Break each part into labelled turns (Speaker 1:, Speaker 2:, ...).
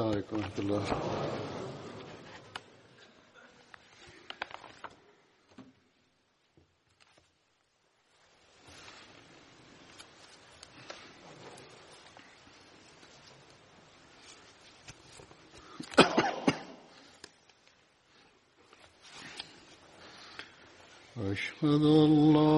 Speaker 1: السلام عليكم ورحمة الله. أشهد أن لا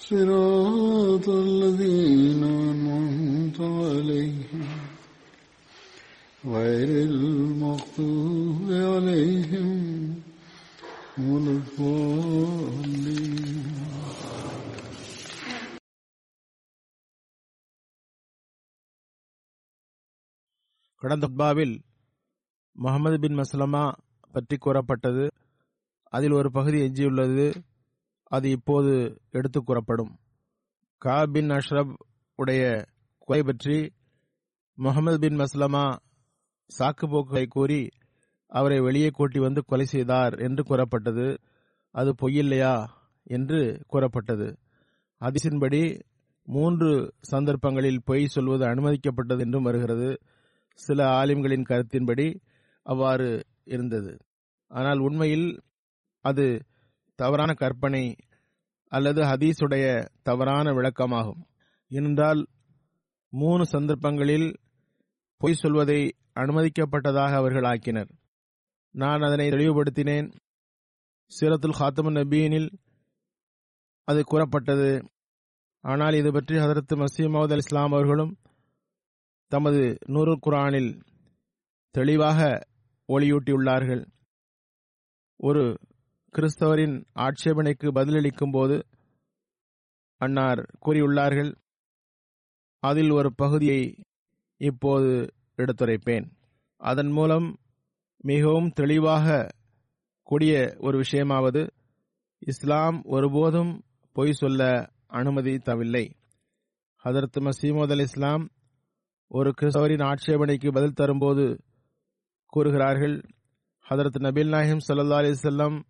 Speaker 1: صراط الذين أنعمت عليهم غير المغضوب عليهم ولا الضالين
Speaker 2: கடந்த ஹுத்பாவில் முகமது பின் மஸ்லமா பற்றி கூறப்பட்டது அதில் ஒரு பகுதி எஞ்சியுள்ளது அது இப்போது எடுத்து கூறப்படும். காபின் அஷ்ரப் உடைய கொலை பற்றி முகமது பின் மஸ்லமா சாக்கு போக்குகளை கூறி அவரை வெளியே கூட்டி வந்து கொலை செய்தார் என்று கூறப்பட்டது. அது பொய்யில்லையா என்று கூறப்பட்டது. அதிசின்படி மூன்று சந்தர்ப்பங்களில் பொய் சொல்வது அனுமதிக்கப்பட்டது என்றும் வருகிறது. சில ஆலிம்களின் கருத்தின்படி அவ்வாறு இருந்தது. ஆனால் உண்மையில் அது தவறான கற்பனை அல்லது ஹதீஸுடைய தவறான விளக்கமாகும். ஏனென்றால் மூணு சந்தர்ப்பங்களில் பொய் சொல்வதை அனுமதிக்கப்பட்டதாக அவர்கள் ஆக்கினர். நான் அதனை தெளிவுபடுத்தினேன். சீரத்துல் ஹாத்தமன் நபீனில் அது கூறப்பட்டது. ஆனால் இது பற்றி ஹதரத் மசீமது அல் இஸ்லாம் அவர்களும் தமது நூறு குரானில் தெளிவாக ஒளியூட்டியுள்ளார்கள். ஒரு கிறிஸ்தவரின் ஆட்சேபனைக்கு பதிலளிக்கும் போது அன்னார் கூறியுள்ளார்கள் அதில் ஒரு பகுதியை இப்போது எடுத்துரைப்பேன். அதன் மூலம் மிகவும் தெளிவாக கூடிய ஒரு விஷயமாவது இஸ்லாம் ஒருபோதும் பொய் சொல்ல அனுமதித்தவில்லை. ஹதரத் மசீமோத் அல் இஸ்லாம் ஒரு கிறிஸ்தவரின் ஆட்சேபனைக்கு பதில் தரும்போது கூறுகிறார்கள் ஹதரத் நபீல் நாஹிம் சல்லா அலிசல்லாம்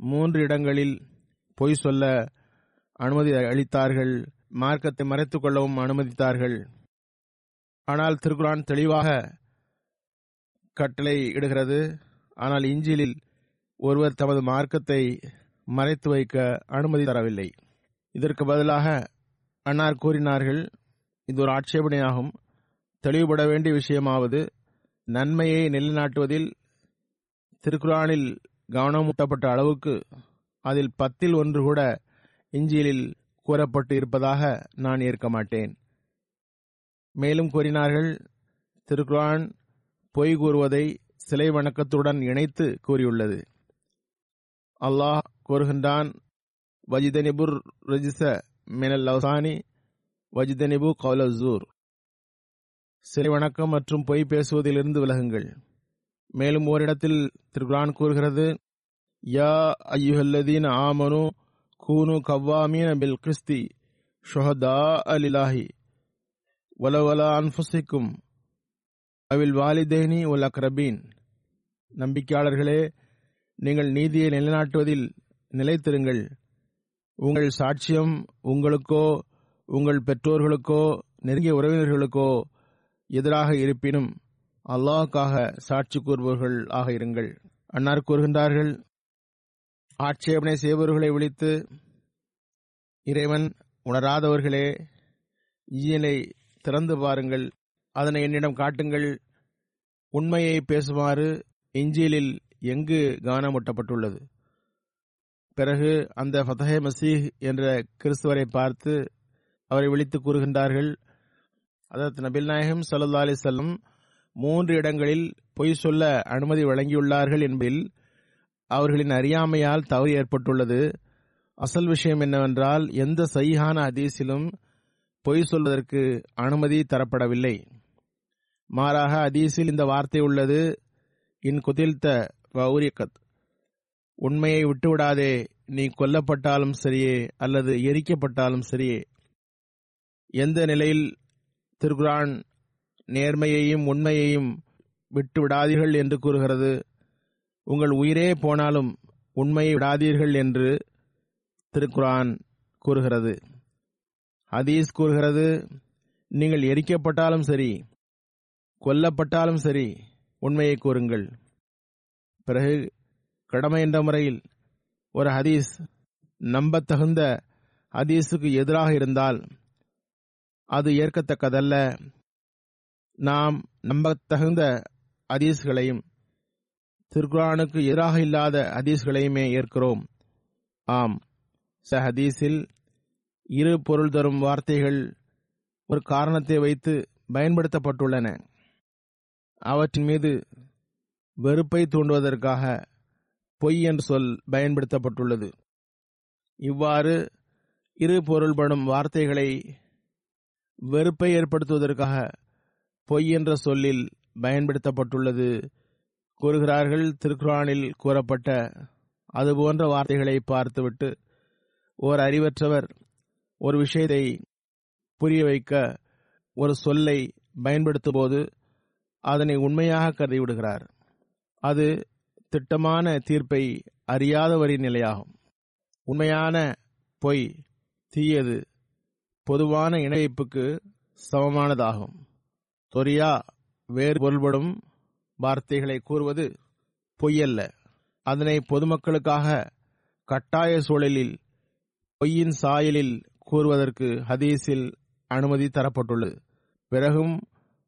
Speaker 2: மூன்று இடங்களில் பொய் சொல்ல அனுமதி அளித்தார்கள். மார்க்கத்தை மறைத்துக் கொள்ளவும் அனுமதித்தார்கள். ஆனால் திருக்குரான் தெளிவாக கட்டளை இடுகிறது. ஆனால் இஞ்சிலில் ஒருவர் தமது மார்க்கத்தை மறைத்து வைக்க அனுமதி தரவில்லை. இதற்கு பதிலாக அன்னார் கூறினார்கள் இது ஒரு ஆட்சேபனையாகும் தெளிவுபட வேண்டிய விஷயமாவது நன்மையை நிலைநாட்டுவதில் திருக்குறானில் கவனமூட்டப்பட்ட அளவுக்கு அதில் பத்தில் ஒன்று கூட இஞ்சியலில் கூறப்பட்டு இருப்பதாக நான் ஏற்க மாட்டேன். மேலும் கூறினார்கள் திருக்குரான் பொய் கூறுவதை சிலை வணக்கத்துடன் இணைத்து கூறியுள்ளது. அல்லாஹ் கூறுகின்றான் வஜிதனிபுர் ரஜிச மினல் லவ்சானி வஜிதனிபு கௌலசூர் சிலை வணக்கம் மற்றும் பொய் பேசுவதிலிருந்து விலகுங்கள். மேலும் ஓரிடத்தில் திருக்குரான் கூறுகிறது யா ஐயுஹல்லதீன் ஆமனு கூனு கவ்வாமீன பில் கிறிஸ்தி ஷொஹதா அலிலாஹி வலவலா அன்புசிக்கும் அவில் வாலிதேனி உல் அக்ரபீன். நம்பிக்கையாளர்களே நீங்கள் நீதியை நிலைநாட்டுவதில் நிலைத்திருங்கள். உங்கள் சாட்சியம் உங்களுக்கோ உங்கள் பெற்றோர்களுக்கோ நெருங்கிய உறவினர்களுக்கோ எதிராக இருப்பினும் அல்லாஹுக்காக சாட்சி கூறுபவர்கள் ஆக இருங்கள். அன்னார் கூறுகின்றார்கள் ஆட்சேபனை செய்பவர்களை விழித்து இறைவன் உணராதவர்களே இயலை திறந்து பாருங்கள் அதனை என்னிடம் காட்டுங்கள். உண்மையை பேசுமாறு இஞ்சியலில் எங்கு கவனமூட்டப்பட்டுள்ளது பிறகு அந்த ஃபதஹே மசீஹ் என்ற கிறிஸ்துவரை பார்த்து அவரை விழித்து கூறுகின்றார்கள். அதற்கு நபில் நாயகம் சல்லா அலி செல்லம் மூன்று இடங்களில் பொய் சொல்ல அனுமதி வழங்கியுள்ளார்கள் என்பதில் அவர்களின் அறியாமையால் தவறு ஏற்பட்டுள்ளது. அசல் விஷயம் என்னவென்றால் எந்த சையான அதீஸிலும் பொய் சொல்வதற்கு அனுமதி தரப்படவில்லை. மாறாக அதீஸில் இந்த வார்த்தை உள்ளது இன் குதில்த வௌரியக்கத் உண்மையை விட்டுவிடாதே நீ கொல்லப்பட்டாலும் சரியே அல்லது எரிக்கப்பட்டாலும் சரியே. எந்த நிலையில் திருக்குரான் நேர்மையையும் உண்மையையும் விட்டு விடாதீர்கள் என்று கூறுகிறது. உங்கள் உயிரே போனாலும் உண்மையை விடாதீர்கள் என்று திருக்குரான் கூறுகிறது. ஹதீஸ் கூறுகிறது நீங்கள் எரிக்கப்பட்டாலும் சரி கொல்லப்பட்டாலும் சரி உண்மையை கூறுங்கள். பிறகு கடமை என்ற முறையில் ஒரு ஹதீஸ் நம்பத்தகுந்த ஹதீஸுக்கு எதிராக இருந்தால் அது ஏற்கத்தக்கதல்ல. நாம் நம்பத்தகுந்த அதீஸ்களையும் திருக்குரானுக்கு எதிராக இல்லாத அதீஸ்களையுமே ஏற்கிறோம். ஆம் ச ஹதீஸில் இரு பொருள் தரும் வார்த்தைகள் ஒரு காரணத்தை வைத்து பயன்படுத்தப்பட்டுள்ளன. அவற்றின் மீது வெறுப்பை தூண்டுவதற்காக பொய் என்ற சொல் பயன்படுத்தப்பட்டுள்ளது. இவ்வாறு இரு பொருள்படும் வார்த்தைகளை வெறுப்பை ஏற்படுத்துவதற்காக பொய் என்ற சொல்லில் பயன்படுத்தப்பட்டுள்ளது. கூறுகிறார்கள் திருக்குறானில் கூறப்பட்ட அதுபோன்ற வார்த்தைகளை பார்த்துவிட்டு ஓர் அறிவற்றவர் ஒரு விஷயத்தை புரிய வைக்க ஒரு சொல்லை பயன்படுத்தும் போது அதனை உண்மையாக கருதிவிடுகிறார். அது திட்டமான தீர்ப்பை அறியாதவரின் நிலையாகும். உண்மையான பொய் தீயது பொதுவான இணைப்புக்கு சமமானதாகும். தொரியா வேறு பொருள்படும் வார்த்தைகளை கூறுவது பொய்யல்ல. அதனை பொதுமக்களுக்காக கட்டாய சூழலில் பொய்யின் சாயலில் கூறுவதற்கு ஹதீஸில் அனுமதி தரப்பட்டுள்ளது. பிறகும்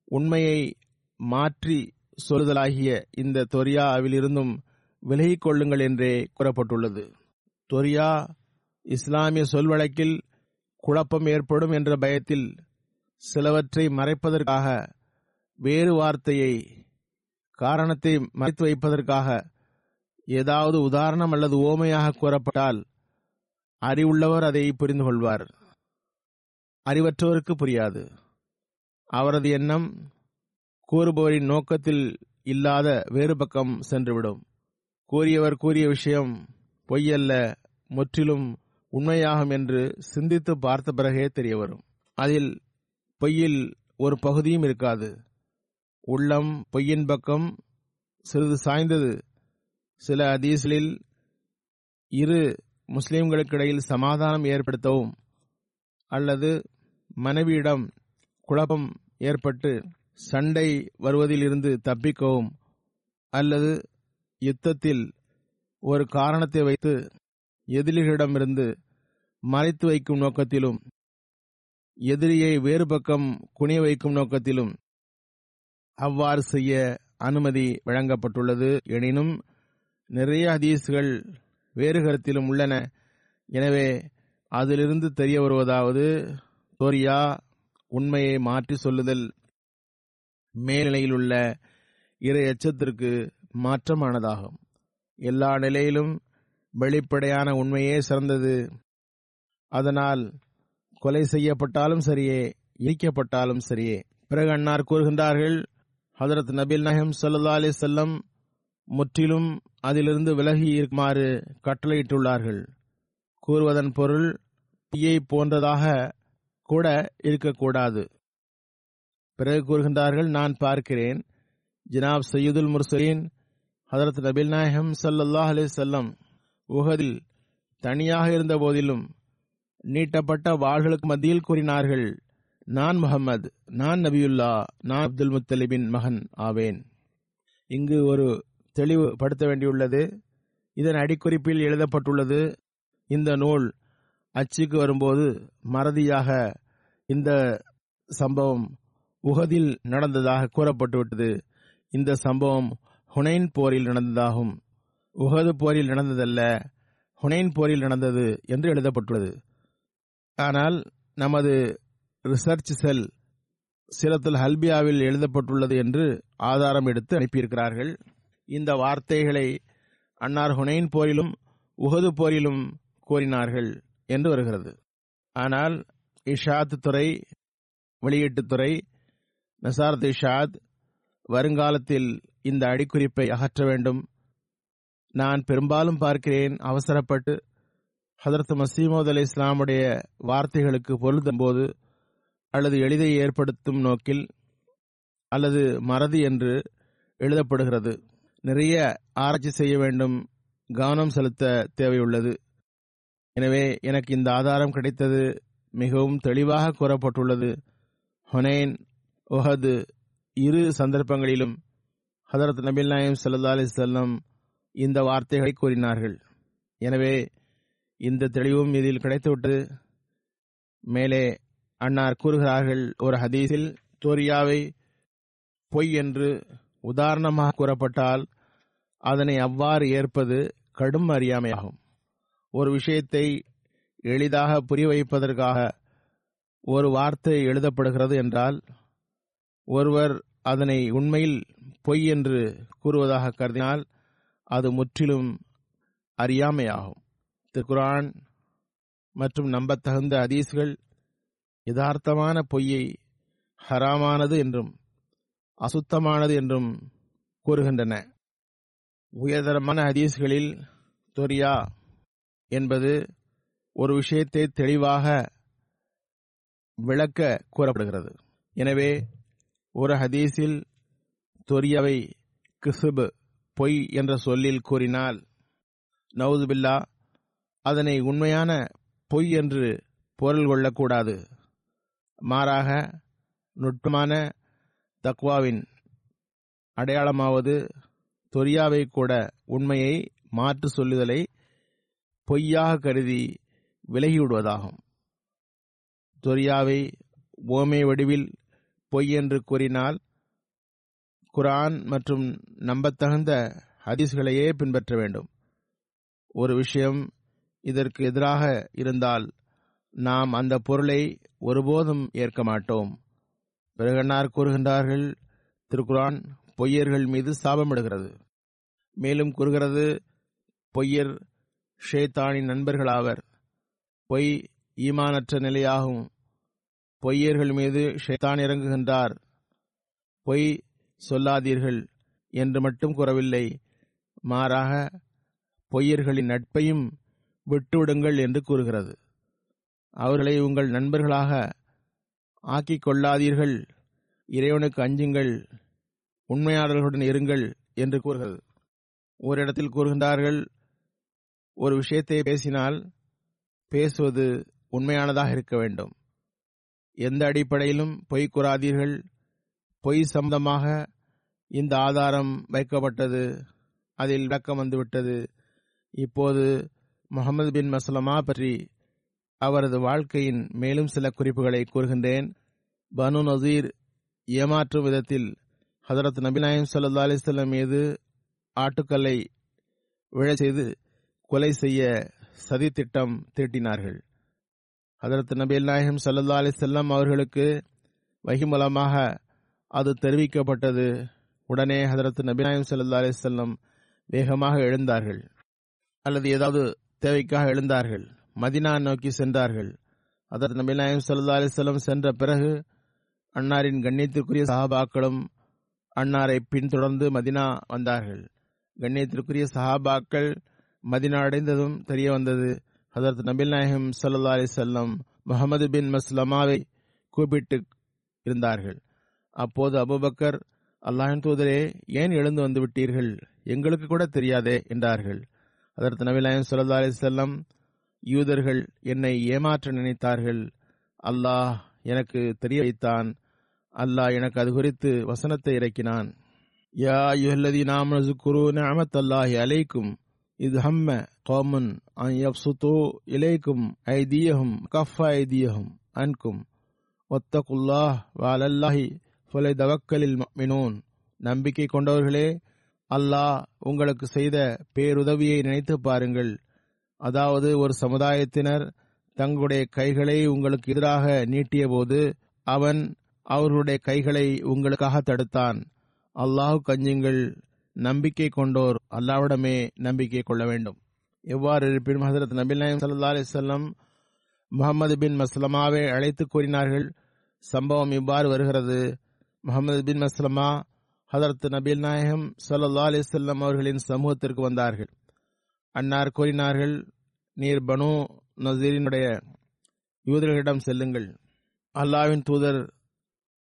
Speaker 2: உண்மையை மாற்றி சொல்லுதலாகிய இந்த தொரியாவிலிருந்தும் விலகிக் கொள்ளுங்கள் என்றே கூறப்பட்டுள்ளது. தொரியா இஸ்லாமிய சொல்வழக்கில் குழப்பம் ஏற்படும் என்ற பயத்தில் சிலவற்றை மறைப்பதற்காக வேறு வார்த்தையை காரணத்தை மறைத்து வைப்பதற்காக ஏதாவது உதாரணம் அல்லது ஓமையாக கூறப்பட்டால் அறிவுள்ளவர் அதை புரிந்து கொள்வார் அறிவற்றவருக்கு புரியாது. அவரது எண்ணம் கூறுபவரின் நோக்கத்தில் இல்லாத வேறு பக்கம் சென்றுவிடும். கூறியவர் கூறிய விஷயம் பொய்யல்ல முற்றிலும் உண்மையாகும் என்று சிந்தித்து பார்த்த பிறகே தெரிய வரும் அதில் பொய்யில் ஒரு பகுதியும் இருக்காது. உள்ளம் பொய்யின் பக்கம் சிறிது சாய்ந்தது. சில அதீஸ்களில் இரு முஸ்லிம்களுக்கிடையில் சமாதானம் ஏற்படுத்தவும் அல்லது மனைவியிடம் குழப்பம் ஏற்பட்டு சண்டை வருவதிலிருந்து தப்பிக்கவும் அல்லது யுத்தத்தில் ஒரு காரணத்தை வைத்து எதிரிகளிடமிருந்து மறைத்து வைக்கும் நோக்கத்திலும் எதிரியை வேறு பக்கம் குனிய வைக்கும் நோக்கத்திலும் அவ்வாறு செய்ய அனுமதி வழங்கப்பட்டுள்ளது. எனினும் நிறைய ஹதீஸ்கள் வேறு கருத்திலும் உள்ளன. எனவே அதிலிருந்து தெரிய வருவதாவது தோரியா உண்மையை மாற்றி சொல்லுதல் மேல்நிலையில் உள்ள இறை எச்சத்திற்கு மாற்றமானதாகும். எல்லா நிலையிலும் வெளிப்படையான உண்மையே சிறந்தது. அதனால் கொலை செய்யப்பட்டாலும் சரியே இடிக்கப்பட்டாலும் சரியே. பிறகு அன்னார் கூறுகின்றார்கள் ஹதரத் நபில் நஹம் சல்லா அலி செல்லம் முற்றிலும் அதிலிருந்து விலகி இருக்குமாறு கட்டளையிட்டுள்ளார்கள். கூறுவதன் பொருள் தீயை போன்றதாக கூட இருக்கக்கூடாது. பிறகு கூறுகின்றார்கள் நான் பார்க்கிறேன். ஜினாப் சையீதுல் முர்சலீன் ஹதரத் நபில் நாயகம் சல்லல்லாஹ் அலி செல்லம் உகதில் தனியாக இருந்த போதிலும் நீட்டப்பட்ட வாள்களுக்கு மத்தியில் கூறினார்கள் நான் முகமது நான் நபியுல்லா நான் அப்துல் முத்தலிபின் மகன் ஆவேன். இங்கு ஒரு தெளிவுபடுத்த வேண்டியுள்ளது. இதன் அடிக்குறிப்பில் எழுதப்பட்டுள்ளது இந்த நூல் அச்சுக்கு வரும்போது மறதியாக இந்த சம்பவம் உகதில் நடந்ததாக கூறப்பட்டுவிட்டது. இந்த சம்பவம் ஹுனைன் போரில் நடந்ததாகும். உகது போரில் நடந்ததல்ல ஹுனைன் போரில் நடந்தது என்று எழுதப்பட்டுள்ளது. ஆனால் நமது ரிசர்ச் செல் சிலத்தில் ஹல்பியாவில் எழுதப்பட்டுள்ளது என்று ஆதாரம் எடுத்து அனுப்பியிருக்கிறார்கள். இந்த வார்த்தைகளை அன்னார் ஹுனைன் போரிலும் உகது போரிலும் கூறினார்கள் என்று வருகிறது. ஆனால் இஷாத் துறை வெளியீட்டுத்துறை நசாரத் இஷாத் வருங்காலத்தில் இந்த அடிக்குறிப்பை அகற்ற வேண்டும். நான் பெரும்பாலும் பார்க்கிறேன் அவசரப்பட்டு ஹதரத் மசீமோத் அலி இஸ்லாமுடைய வார்த்தைகளுக்கு பொருந்தும் போது அல்லது எளிதை ஏற்படுத்தும் நோக்கில் அல்லது மறதி என்று எழுதப்படுகிறது. நிறைய ஆராய்ச்சி செய்ய வேண்டும். கவனம் செலுத்த தேவையுள்ளது. எனவே எனக்கு இந்த ஆதாரம் கிடைத்தது மிகவும் தெளிவாக கூறப்பட்டுள்ளது. ஹொனேன் ஒஹது இரு சந்தர்ப்பங்களிலும் ஹதரத் நபில் நாயம் சல்லா அலி செல்லம் இந்த வார்த்தைகளை கூறினார்கள். எனவே இந்த தெளிவும் இதில் கிடைத்துவிட்டது. மேலே அன்னார் கூறுகிறார்கள் ஒரு ஹதீஸில் தோரியாவை பொய் என்று உதாரணமாக கூறப்பட்டால் அதனை அவ்வாறு ஏற்பது கடும் அறியாமையாகும். ஒரு விஷயத்தை எளிதாக புரிய வைப்பதற்காக ஒரு வார்த்தை எழுதப்படுகிறது என்றால் ஒருவர் அதனை உண்மையில் பொய் என்று கூறுவதாக கருதினால் அது முற்றிலும் அறியாமையாகும். திருக்குரான் மற்றும் நம்பத்தகுந்த அதீஸ்கள் யதார்த்தமான பொய்யை ஹராமானது என்றும் அசுத்தமானது என்றும் கூறுகின்றன. உயர்தரமான ஹதீஸ்களில் தொரியா என்பது ஒரு விஷயத்தை தெளிவாக விளக்க கூறப்படுகிறது. எனவே ஒரு ஹதீஸில் தொரியாவை கிசுபு பொய் என்ற சொல்லில் கூறினால் நவுதுபில்லா அதனை உண்மையான பொய் என்று பொருள் கொள்ளக்கூடாது. மாறாக நுட்பமான தக்வாவின் அடையாளமாவது தொரியாவை கூட உண்மையை மாற்று சொல்லுதலை பொய்யாக கருதி விலகிவிடுவதாகும். தொரியாவை ஓமை வடிவில் பொய் என்று கூறினால் குரான் மற்றும் நம்பத்தகுந்த ஹதீஸ்களையே பின்பற்ற வேண்டும். ஒரு விஷயம் இதற்கு எதிராக இருந்தால் நாம் அந்த பொருளை ஒருபோதும் ஏற்க மாட்டோம். பிறகன்னார் கூறுகின்றார்கள் திருக்குரான் பொய்யர்கள் மீது சாபமிடுகிறது. மேலும் கூறுகிறது பொய்யர் ஷேத்தானின் நண்பர்களாவர். பொய் ஈமானற்ற நிலையாகும். பொய்யர்கள் மீது ஷேத்தான் இறங்குகின்றார். பொய் சொல்லாதீர்கள் என்று மட்டும் கூறவில்லை. மாறாக பொய்யர்களின் நட்பையும் விட்டுவிடுங்கள் என்று கூறுகிறது. அவர்களை உங்கள் நண்பர்களாக ஆக்கிக் கொள்ளாதீர்கள். இறைவனுக்கு அஞ்சுங்கள். உண்மையாளர்களுடன் இருங்கள் என்று கூறுகிறது. ஓரிடத்தில் கூறுகின்றார்கள் ஒரு விஷயத்தை பேசினால் பேசுவது உண்மையானதாக இருக்க வேண்டும். எந்த அடிப்படையிலும் பொய் கூறாதீர்கள். பொய் சம்பந்தமாக இந்த ஆதாரம் வைக்கப்பட்டது அதில் விளக்கம் வந்துவிட்டது. இப்போது முகமது பின் மசலமா பற்றி அவரது வாழ்க்கையின் மேலும் சில குறிப்புகளை கூறுகின்றேன். பனு நசீர் ஏமாற்றும் விதத்தில் ஹதரத் நபிநாயம் சல்லா அலிஸ்லம் மீது ஆட்டுக்கல்லை விழ செய்து கொலை செய்ய சதி திட்டம் தீட்டினார்கள் ஹதரத் நபீல் நாயகம் சல்லா அலிசல்லாம் அவர்களுக்கு வகி மூலமாக அது தெரிவிக்கப்பட்டது. உடனே ஹதரத் நபிநாயம் சல்லா அலிசல்லம் வேகமாக எழுந்தார்கள். அல்லது ஏதாவது தேவைக்காக எழுந்தார்கள். மதினா நோக்கி சென்றார்கள். அதற்கு நபிநாயம் சல்லா அலிசல்லம் சென்ற பிறகு அன்னாரின் கண்ணியத்திற்குரிய சஹாபாக்களும் அன்னாரை பின்தொடர்ந்து மதினா வந்தார்கள். கண்ணியத்திற்குரிய சஹாபாக்கள் மதினா அடைந்ததும் தெரிய வந்தது. ஹதரத் நபில் நாயகம் சல்லா அலி செல்லம் முகமது பின் மஸ்லமாவை கூப்பிட்டு இருந்தார்கள். அப்போது அபுபக்கர் அல்லாஹின் தூதரே ஏன் எழுந்து வந்து விட்டீர்கள்? எங்களுக்கு கூட தெரியாதே என்றார்கள். அதற்கு நபிலாயம் சல்லா அலி செல்லம் யூதர்கள் என்னை ஏமாற்ற நினைத்தார்கள். அல்லாஹ் எனக்கு தெரிய வைத்தான் அல்லாஹ் எனக்கு அது குறித்து வசனத்தை இறக்கினான். யா யுஹல்லதி நாம் குரு நிஅமத் அல்லாஹி அலைக்கும். இது ஹம்ம கோமன் யப்சுதோ இலைக்கும் ஐதியஹும் கஃப் ஐதியஹும் அன்கும். ஒத்தகுல்லாஹ் வாலல்லாஹி ஃபலை தவக்கலில் மினோன் நம்பிக்கை கொண்டவர்களே அல்லாஹ் உங்களுக்கு செய்த பேருதவியை நினைத்து பாருங்கள். அதாவது ஒரு சமுதாயத்தினர் தங்களுடைய கைகளை உங்களுக்கு எதிராக நீட்டியபோது அவன் அவர்களுடைய கைகளை உங்களுக்காக தடுத்தான். அல்லாஹு கஞ்சுங்கள் நம்பிக்கை கொண்டோர் அல்லாவிடமே நம்பிக்கை கொள்ள வேண்டும். எவ்வாறு இருப்பினும் ஹசரத் நபில் நாயம் சல்லா அலிசல்லம் முகமது பின் மஸ்லமாவை அழைத்து கூறினார்கள். சம்பவம் இவ்வாறு வருகிறது. முகமது பின் மஸ்லமா ஹதரத் நபீல் நாயகம் சல்லா அலிசல்லம் அவர்களின் சமூகத்திற்கு வந்தார்கள். அன்னார் கூறினார்கள் நீர் பனு நசீரினுடைய யூதர்களிடம் செல்லுங்கள். அல்லாவின் தூதர்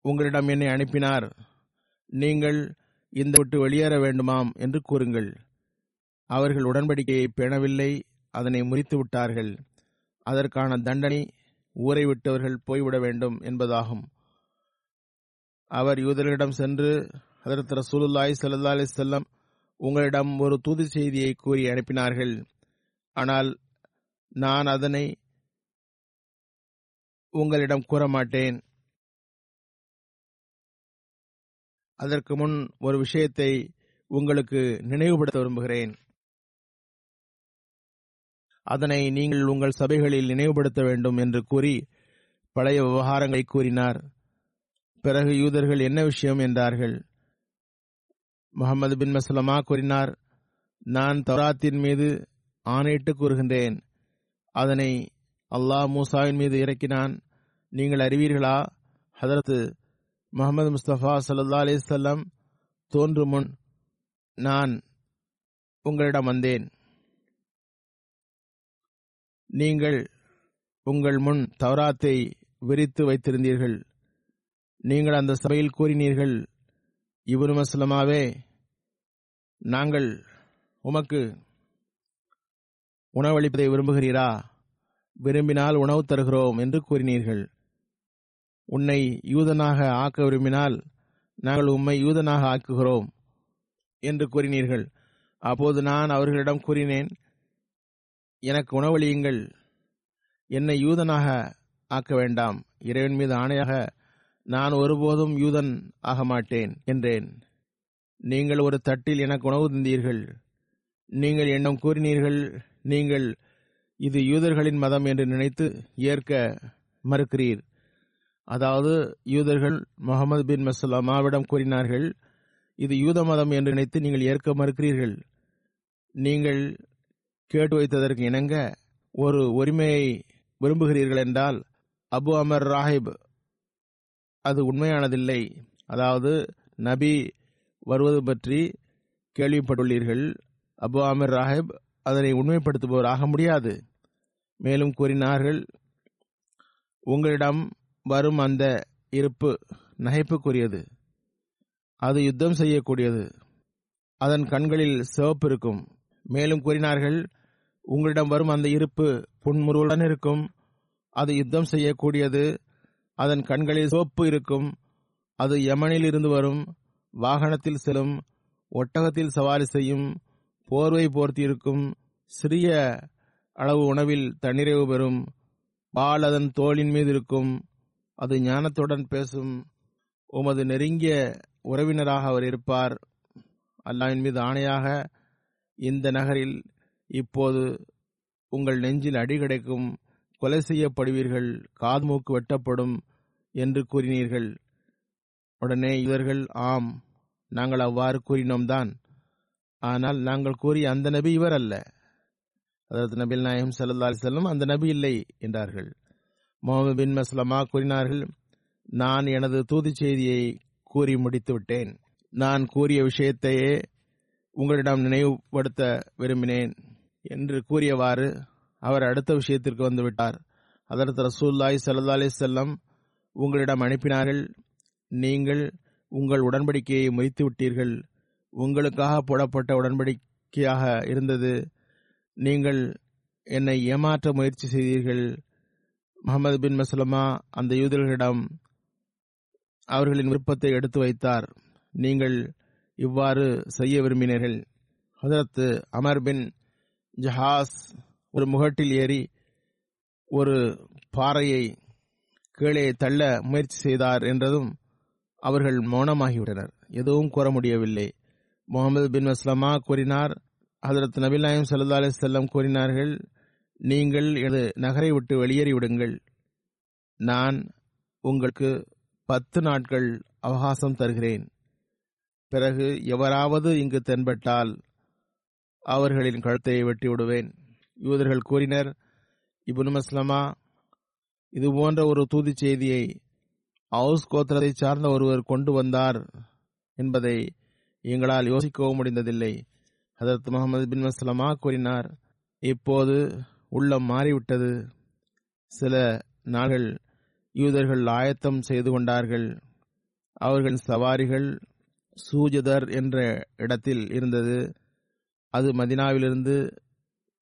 Speaker 2: உங்களிடம் என்னை அனுப்பினார். நீங்கள் இந்த விட்டு வெளியேற வேண்டுமாம் என்று கூறுங்கள். அவர்கள் உடன்படிக்கையை பேணவில்லை அதனை முறித்து விட்டார்கள். அதற்கான தண்டனை ஊரை விட்டவர்கள் போய்விட வேண்டும் என்பதாகும். அவர் யூதர்களிடம் சென்று ஹதரத் ரசூலுல்லாய் சல்லா அலி செல்லம் உங்களிடம் ஒரு தூது செய்தியை கூறி அனுப்பினார்கள். ஆனால் நான் அதனை உங்களிடம் கூற மாட்டேன் அதற்கு முன் ஒரு விஷயத்தை உங்களுக்கு நினைவுபடுத்த விரும்புகிறேன். அதனை நீங்கள் உங்கள் சபைகளில் நினைவுபடுத்த வேண்டும் என்று கூறி பழைய விவகாரங்களை கூறினார். பிறகு யூதர்கள் என்ன விஷயம் என்றார்கள்? முகமது பின் மஸ்லமா கூறினார் நான் தௌராத்தின் மீது ஆணையிட்டு கூறுகின்றேன். அதனை அல்லாஹ் மூசாவின் மீது இறக்கினான். நீங்கள் அறிவீர்களா? ஹதரத்து முகமது முஸ்தபா சல்லா அலிசல்லாம் தோன்றும் முன் நான் உங்களிடம் வந்தேன். நீங்கள் உங்கள் முன் தவராத்தை விரித்து வைத்திருந்தீர்கள். நீங்கள் அந்த சபையில் கூறினீர்கள் இவரு மஸ்லமாவே நாங்கள் உமக்கு உணவளிப்பதை விரும்புகிறீரா? விரும்பினால் உணவு தருகிறோம் என்று கூறினீர்கள். உன்னை யூதனாக ஆக்க விரும்பினால் நாங்கள் உம்மை யூதனாக ஆக்குகிறோம் என்று கூறினீர்கள். அப்போது நான் அவர்களிடம் கூறினேன் எனக்கு உணவளியுங்கள். என்னை யூதனாக ஆக்க வேண்டாம். இறைவன் மீது ஆணையாக நான் ஒருபோதும் யூதன் ஆக மாட்டேன் என்றேன். நீங்கள் ஒரு தட்டில் எனக்கு உணவு தந்தீர்கள். நீங்கள் என்னும் கூறினீர்கள் நீங்கள் இது யூதர்களின் மதம் என்று நினைத்து ஏற்க மறுக்கிறீர். அதாவது யூதர்கள் முகமது பின் மசல்லாமாவிடம் கூறினார்கள் இது யூத மதம் என்று நினைத்து நீங்கள் ஏற்க மறுக்கிறீர்கள். நீங்கள் கேட்டு வைத்ததற்கு இணங்க ஒரு உரிமையை விரும்புகிறீர்கள் என்றால் அபு அமர் ராஹிப் அது உண்மையானதில்லை. அதாவது நபி வருவது பற்றி கேள்விப்பட்டுள்ளீர்கள். அபு அமர் ராஹிப் அதனை உண்மைப்படுத்துபவர் ஆக முடியாது. மேலும் கூறினார்கள் உங்களிடம் வரும் அந்த இருப்பு நகைப்புக்குரியது. அது யுத்தம் செய்யக்கூடியது. அதன் கண்களில் சிவப்பு இருக்கும். மேலும் கூறினார்கள் உங்களிடம் வரும் அந்த இருப்பு புன்முறுவலுடன் இருக்கும். அது யுத்தம் செய்யக்கூடியது. அதன் கண்களில் சிவப்பு இருக்கும். அது யமனில் இருந்து வரும். வாகனத்தில் செல்லும் ஒட்டகத்தில் சவாரி செய்யும் போர்வை போர்த்தியிருக்கும் சிறிய அளவு உணவில் தன்னிறைவு பெறும் பால் அதன் தோளின் மீது இருக்கும் அது ஞானத்துடன் பேசும் உமது நெருங்கிய உறவினராக அவர் இருப்பார். அல்லாவின் மீது ஆணையாக இந்த நகரில் இப்போது உங்கள் நெஞ்சில் அடி கிடைக்கும் கொலை செய்யப்படுவீர்கள் காது மூக்கு வெட்டப்படும் என்று கூறினீர்கள். உடனே இவர்கள் ஆம். நாங்கள் அவ்வாறு கூறினோம்தான். ஆனால் நாங்கள் கூறிய அந்த நபி இவர் அல்ல. அதற்கு நபில் நாயகம் சல்லா செல்லும் அந்த நபி இல்லை என்றார்கள். முகமது பின் மஸ்லமா கூறினார்கள் நான் எனது தூது செய்தியை கூறி முடித்து விட்டேன். நான் கூறிய விஷயத்தையே உங்களிடம் நினைவுபடுத்த விரும்பினேன் என்று கூறியவாறு அவர் அடுத்த விஷயத்திற்கு வந்துவிட்டார் அதற்கு ரசூல்லாய் சல்லா அலி செல்லம் உங்களிடம் அனுப்பினார்கள் நீங்கள் உங்கள் உடன்படிக்கையை முறித்து விட்டீர்கள் உங்களுக்காக போடப்பட்ட உடன்படிக்கையாக இருந்தது. நீங்கள் என்னை ஏமாற்ற முயற்சி செய்தீர்கள். முகமது பின் மசலமா அந்த யூதர்களிடம் அவர்களின் விருப்பத்தை எடுத்து வைத்தார். நீங்கள் இவ்வாறு செய்ய விரும்பினீர்கள். ஹதரத் அமர் பின் ஜஹாஸ் ஒரு முகட்டில் ஏறி ஒரு பாறையை கீழே தள்ள முயற்சி செய்தார் என்றதும் அவர்கள் மௌனமாகிவிட்டனர். எதுவும் கூற முடியவில்லை. முகமது பின் மஸ்லமா கூறினார் ஹதரத் நபிலாயம் சல்லா அலி செல்லம் கூறினார்கள் நீங்கள் எனது நகரை விட்டு வெளியேறி விடுங்கள். நான் உங்களுக்கு பத்து நாட்கள் அவகாசம் தருகிறேன். பிறகு எவராவது இங்கு தென்பட்டால் அவர்களின் கழுத்தை வெட்டி விடுவேன். யூதர்கள் கூறினர் இபுன் மஸ்லமா இது போன்ற ஒரு தூதி செய்தியை அவுஸ் கோத்திரத்தை சார்ந்த ஒருவர் கொண்டு வந்தார் என்பதை எங்களால் யோசிக்கவும் முடிந்ததில்லை. ஹதரத் முகமது பின் மஸ்லமா கூறினார் இப்போது உள்ளம் மாறிவிட்டது. சில நாள்கள் யூதர்கள் ஆயத்தம் செய்து கொண்டார்கள். அவர்களின் சவாரிகள் சூஜதர் என்ற இடத்தில் இருந்தது. அது மதினாவிலிருந்து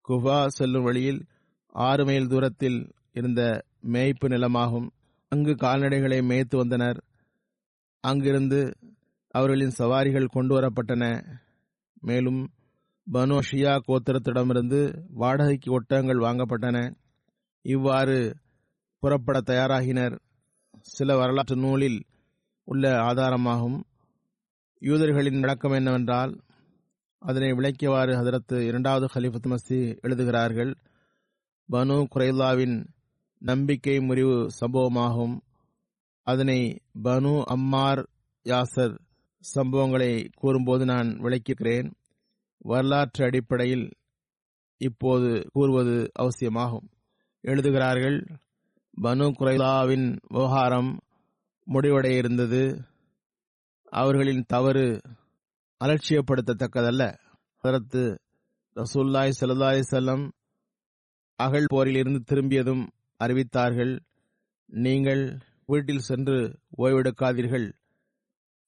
Speaker 2: குஃபா செல்லும் வழியில் ஆறு மைல் தூரத்தில் இருந்த மேய்ப்பு நிலமாகும். அங்கு கால்நடைகளை மேய்த்து வந்தனர். அங்கிருந்து அவர்களின் சவாரிகள் கொண்டு வரப்பட்டன. மேலும் பனோஷியா கோத்திரத்திடமிருந்து வாடகைக்கு ஒட்டகங்கள் வாங்கப்பட்டன. இவ்வாறு புறப்பட தயாராகினர். சில வரலாற்று நூலில் உள்ள ஆதாரமாகும். யூதர்களின் விளக்கம் என்னவென்றால் அதனை விளக்கியவாறு ஹதரத்து இரண்டாவது ஹலிஃபத் மசி எழுதுகிறார்கள். பனு குரைலாவின் நம்பிக்கை முறிவு சம்பவமாகும். அதனை பனு அம்மார் யாசர் சம்பவங்களை கூறும்போது நான் விளக்கிக்கிறேன். வரலாற்று அடிப்படையில் இப்போது கூறுவது அவசியமாகும். எழுதுகிறார்கள் பனு குரைலாவின் விவகாரம் முடிவடைய இருந்தது அவர்களின் தவறு அலட்சியப்படுத்தத்தக்கதல்ல. அதற்கு ரசூல்லாய் சல்லாய் செல்லம் அகழ் போரில் இருந்து திரும்பியதும் அறிவித்தார்கள். நீங்கள் வீட்டில் சென்று ஓய்வெடுக்காதீர்கள்.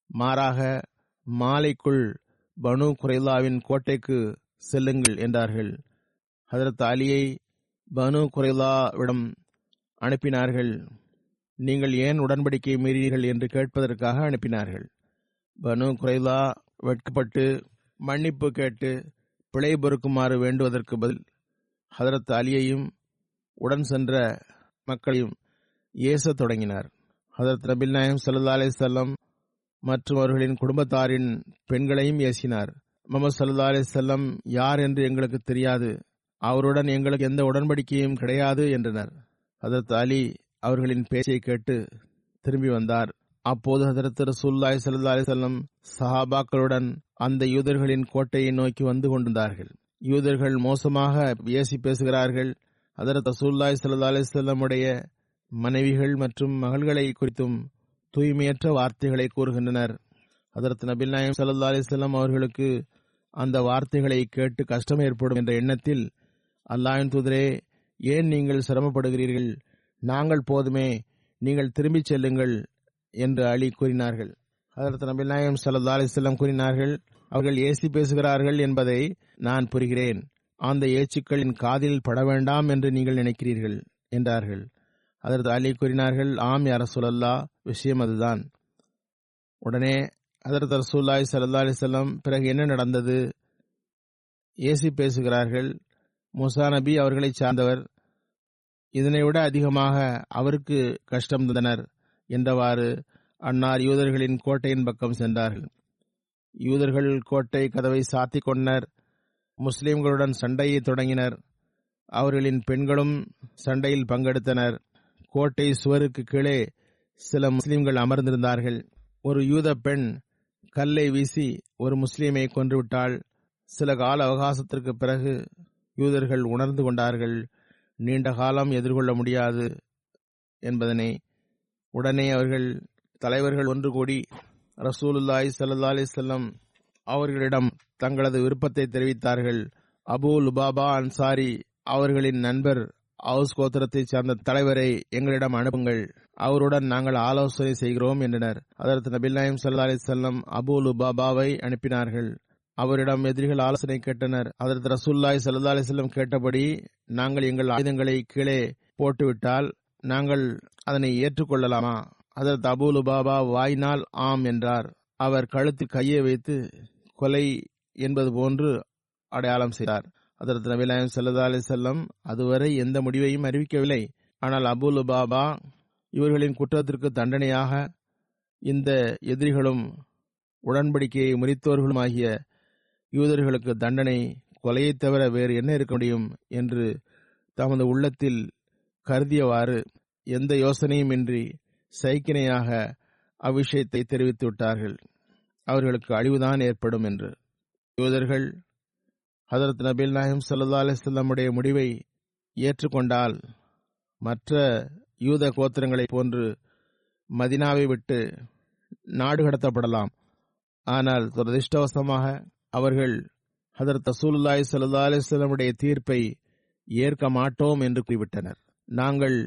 Speaker 2: மாறாக மாலைக்குள் பனு குரைலாவின் கோட்டைக்கு செல்லுங்கள் என்றார்கள். ஹதரத் அலியை பனு குரைலாவிடம் அனுப்பினார்கள். நீங்கள் ஏன் உடன்படிக்கை மீறினீர்கள் என்று கேட்பதற்காக அனுப்பினார்கள். பனு குரைலா வெட்கப்பட்டு மன்னிப்பு கேட்டு பிழை பொறுக்குமாறு வேண்டுவதற்கு பதில் ஹதரத் அலியையும் உடன் சென்ற மக்களையும் ஏசத் தொடங்கினார். ஹதரத் நபில் நாயம் சல்லா அலிசல்லம் மற்றும் அவர்களின் குடும்பத்தாரின் பெண்களையும் ஏசினார். முகமது சல்லா அலிசல்லம் யார் என்று எங்களுக்கு தெரியாது. அவருடன் எங்களுக்கு எந்த உடன்படிக்கையும் கிடையாது என்றனர். ஹதரத் அலி அவர்களின் பேச்சை கேட்டு திரும்பி வந்தார். அப்போது ஹதரத் ரசூல்லாய் சல்லா அலிசல்லம் சஹாபாக்களுடன் அந்த யூதர்களின் கோட்டையை நோக்கி வந்து கொண்டிருந்தார்கள். யூதர்கள் மோசமாக ஏசி பேசுகிறார்கள். ஹதரத் ரசூல்லாய் சல்லா அலி மனைவிகள் மற்றும் மகள்களை குறித்தும் தூய்மையற்ற வார்த்தைகளை கூறுகின்றனர். அதரத் நபில் நாயம் சல்லா அலிஸ்லாம் அவர்களுக்கு அந்த வார்த்தைகளை கேட்டு கஷ்டம் ஏற்படும் என்ற எண்ணத்தில் அல்லாயின் தூதரே ஏன் நீங்கள் சிரமப்படுகிறீர்கள்? நாங்கள் போதுமே நீங்கள் திரும்பிச் செல்லுங்கள் என்று அலி கூறினார்கள். ஹதரத் நபில் நாயம் சல்லா அலிஸ்லாம் கூறினார்கள் அவர்கள் ஏசி பேசுகிறார்கள் என்பதை நான் புரிகிறேன். அந்த ஏச்சுக்களின் காதில் பட வேண்டாம் என்று நீங்கள் நினைக்கிறீர்கள் என்றார்கள். அதற்கு அலி கூறினார்கள் ஆம் யார சுழல்லா விஷயம் அதுதான். உடனே அதரத் ரசூல்லாய் சல்லா அலிசல்லாம் பிறகு என்ன நடந்தது? ஏசி பேசுகிறார்கள். முசா நபி அவர்களை சார்ந்தவர் இதனை விட அதிகமாக அவருக்கு கஷ்டம் தந்தனர் என்றவாறு அன்னார் யூதர்களின் கோட்டையின் பக்கம் சென்றார்கள். யூதர்கள் கோட்டை கதவை சாத்திக் கொண்டனர். முஸ்லிம்களுடன் சண்டையை தொடங்கினர். அவர்களின் பெண்களும் சண்டையில் பங்கெடுத்தனர். கோட்டை சுவருக்கு கீழே சில முஸ்லிம்கள் அமர்ந்திருந்தார்கள். ஒரு யூத பெண் கல்லை வீசி ஒரு முஸ்லீமை கொன்றுவிட்டால் சில கால அவகாசத்திற்கு பிறகு யூதர்கள் உணர்ந்து கொண்டார்கள். நீண்ட காலம் எதிர்கொள்ள முடியாது என்பதனை. உடனே அவர்கள் தலைவர்கள் ஒன்று கூடி ரசூலுல்லாய் சல்லா அலிசல்லம் அவர்களிடம் தங்களது விருப்பத்தை தெரிவித்தார்கள். அபு லுபாபா அன்சாரி அவர்களின் நண்பர் ஹவுஸ் கோத்திரத்தைச் சேர்ந்த தலைவரை எங்களிடம் அனுப்புங்கள். அவருடன் நாங்கள் ஆலோசனை செய்கிறோம் என்றனர். அதற்கு நபில் நாயம் சல்லா அலி செல்லம் அபு லுபாபாவை அனுப்பினார்கள். அவரிடம் எதிரிகள் ஆலோசனை கேட்டனர். அதற்கு ரசூல்லாய் சல்லா அலி செல்லம் கேட்டபடி நாங்கள் எங்கள் ஆயுதங்களை கீழே போட்டுவிட்டால் நாங்கள் அதனை ஏற்றுக்கொள்ளலாமா? அதற்கு அபு லுபாபா வாயினால் ஆம் என்றார். அவர் கழுத்தில் கையை வைத்து கொலை என்பது போன்று அடையாளம் செய்தார். அதற்கு நபிலாயம் சல்லா அலி செல்லம் அதுவரை எந்த முடிவையும் அறிவிக்கவில்லை. ஆனால் அபுல் பாபா இவர்களின் குற்றத்திற்கு தண்டனையாக இந்த எதிரிகளும் உடன்படிக்கையை முறித்தோர்களும் ஆகிய யூதர்களுக்கு தண்டனை கொலையை தவிர வேறு என்ன இருக்க முடியும் என்று தமது உள்ளத்தில் கருதியவாறு எந்த யோசனையும் இன்றி சைக்கிணையாக அவ்விஷயத்தை தெரிவித்து விட்டார்கள். அவர்களுக்கு அழிவுதான் ஏற்படும் என்று. யூதர்கள் ஹதரத் நபீல் நாயம் சல்லா அலிசல்லமுடைய முடிவை ஏற்றுக்கொண்டால் மற்ற யூத கோத்திரங்களைப் போன்று மதினாவை விட்டு நாடு கடத்தப்படலாம். ஆனால் துரதிருஷ்டவசமாக அவர்கள் ஹதரத் அசூலுல்லாய் சல்லா அலிஸ்லமுடைய தீர்ப்பை ஏற்க மாட்டோம் என்று கூறிவிட்டனர். நாங்கள்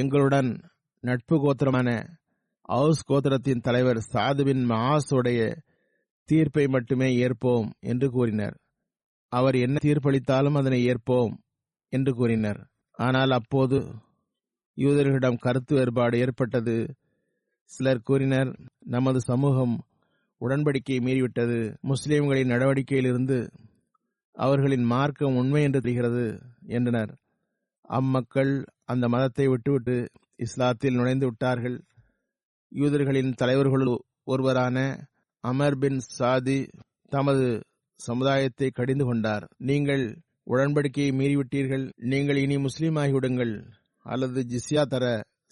Speaker 2: எங்களுடன் நட்பு கோத்திரமான அவுஸ் கோத்திரத்தின் தலைவர் சாதுவின் மாசுடைய தீர்ப்பை மட்டுமே ஏற்போம் என்று கூறினர். அவர் என்ன தீர்ப்பளித்தாலும் அதனை ஏற்போம் என்று கூறினர். ஆனால் அப்போது யூதர்களிடம் கருத்து வேறுபாடு ஏற்பட்டது. சிலர் கூறினர் நமது சமூகம் உடன்படிக்கையை மீறிவிட்டது. முஸ்லிம்களின் நடவடிக்கையிலிருந்து அவர்களின் மார்க்கம் உண்மை என்று தெரிகிறது என்றனர். அம்மக்கள் அந்த மதத்தை விட்டுவிட்டு இஸ்லாத்தில் நுழைந்து விட்டார்கள். யூதர்களின் தலைவர்களுள் ஒருவரான அமர் பின் சாதி தமது சமுதாயத்தை கடிந்து கொண்டார். நீங்கள் உடன்படிக்கையை மீறிவிட்டீர்கள். நீங்கள் இனி முஸ்லீம் ஆகிவிடுங்கள் அல்லது ஜிஸ்யா தர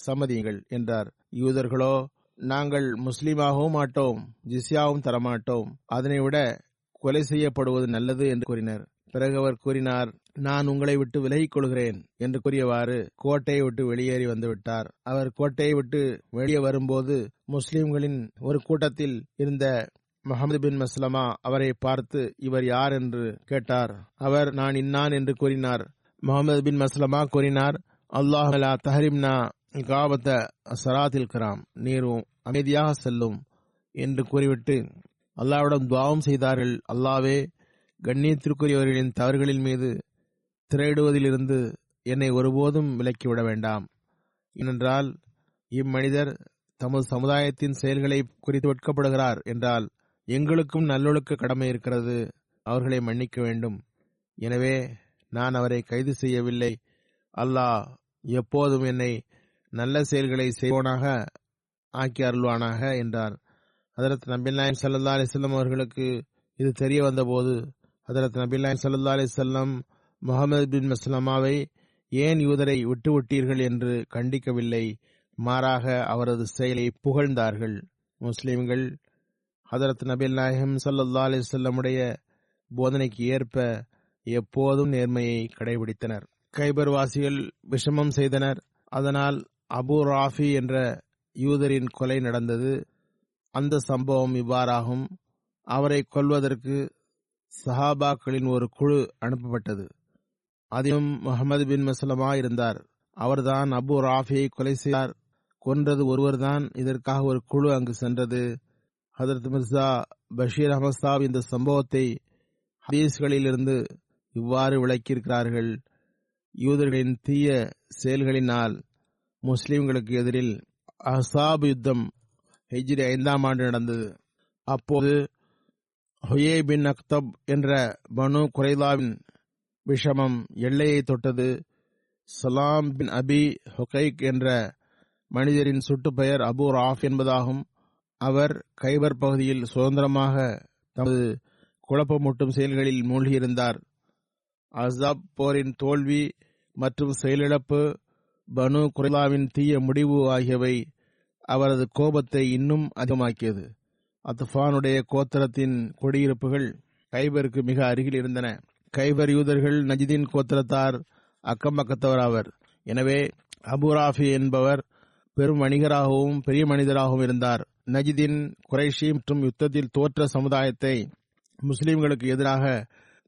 Speaker 2: சம்மதியுங்கள் என்றார். யூதர்களோ நாங்கள் முஸ்லீமாகவும் மாட்டோம் ஜிஸ்யாவும் தரமாட்டோம். அதனை விட கொலை செய்யப்படுவது நல்லது என்று கூறினர். பிறகு அவர் கூறினார் நான் உங்களை விட்டு விலகிக் கொள்கிறேன் என்று கூறியவாறு கோட்டையை விட்டு வெளியேறி வந்துவிட்டார். அவர் கோட்டையை விட்டு வெளியே வரும்போது முஸ்லிம்களின் ஒரு கூட்டத்தில் இருந்த முகமது பின் மஸ்லமா அவரை பார்த்து இவர் யார் என்று கேட்டார். அவர் நான் இன்னான் என்று கூறினார். முகமது பின் மஸ்லமா கூறினார் அல்லாஹலா தஹரிம்னா காபத்த சராத்தில் கராம் நீரும் அமைதியாக செல்லும் என்று கூறிவிட்டு அல்லாவிடம் துவாவும் செய்தார்கள். அல்லாவே கண்ணியத்திற்குரியவர்களின் தவறுகளின் மீது திரையிடுவதிலிருந்து என்னை ஒருபோதும் விலக்கிவிட வேண்டாம். ஏனென்றால் இம்மனிதர் தமது சமுதாயத்தின் செயல்களை குறித்து வெட்கப்படுகிறார் என்றால் எங்களுக்கும் நல்லொழுக்க கடமை இருக்கிறது. அவர்களை மன்னிக்க வேண்டும். எனவே நான் அவரை கைது செய்யவில்லை. அல்லாஹ் எப்போதும் என்னை நல்ல செயல்களை செய்வோனாக ஆக்கி அருள்வானாக என்றார். ஹதரத் நபில்லாயம் சல்லா அலிசல்லம் அவர்களுக்கு இது தெரிய வந்தபோது ஹதரத் நபில்லாயம் சல்லா செல்லம் முகமது பின் மஸ்லமாவை ஏன் யூதரை விட்டுவிட்டீர்கள் என்று கண்டிக்கவில்லை. மாறாக அவரது செயலை புகழ்ந்தார்கள். முஸ்லிம்கள் ஹதரத் நபில் நாயகம் சல்லா அலிசல்லமுடைய போதனைக்கு ஏற்ப எப்போதும் நேர்மையை கடைபிடித்தனர். கைபர் வாசிகள் விஷமம் செய்தனர். அதனால் அபு ராஃபி என்ற யூதரின் கொலை நடந்தது. அந்த சம்பவம் இவ்வாறாகும். அவரை கொல்வதற்கு சஹாபாக்களின் ஒரு குழு அனுப்பப்பட்டது. அதிலும் முகமது பின் மசலமா இருந்தார். அவர்தான் அபு ராஃபியை கொலை செய்தார். கொன்றது ஒருவர்தான். இதற்காக ஒரு குழு அங்கு சென்றது. ஹதரத் மிர்சா பஷீர் அஹமத் சாப் இந்த சம்பவத்தை ஹதீஸ்களிலிருந்து இவ்வாறு விளக்கியிருக்கிறார்கள். யூதர்களின் தீய செயல்களினால் முஸ்லிம்களுக்கு எதிரில் அஹாப் யுத்தம் ஹெஜ்ரி ஐந்தாம் ஆண்டு நடந்தது. அப்போது ஹுயே பின் அக்தப் என்ற பனு குரைதாவின் விஷமம் எல்லையை தொட்டது. சலாம் பின் அபி ஹொகைக் என்ற மனிதரின் சுட்டுப்பெயர் அபு ராஃப் என்பதாகும். அவர் கைபர் பகுதியில் சுதந்திரமாக தமது குழப்பமூட்டும் செயல்களில் மூழ்கியிருந்தார். அசாப் போரின் தோல்வி மற்றும் செயலிழப்பு பனு குரலாவின் தீய முடிவு ஆகியவை அவரது கோபத்தை இன்னும் அதிகமாக்கியது. அத்துஃபானுடைய கோத்திரத்தின் குடியிருப்புகள் கைபருக்கு மிக அருகில் இருந்தன. கைபர் யூதர்கள் நஜிதின் கோத்திரத்தார் அக்கம்பக்கத்தவர் ஆவர் எனவே அபுராஃபி என்பவர் பெரும் வணிகராகவும் பெரிய மனிதராகவும் இருந்தார். நஜிதின் குறைஷி மற்றும் யுத்தத்தில் தோற்ற சமுதாயத்தை முஸ்லிம்களுக்கு எதிராக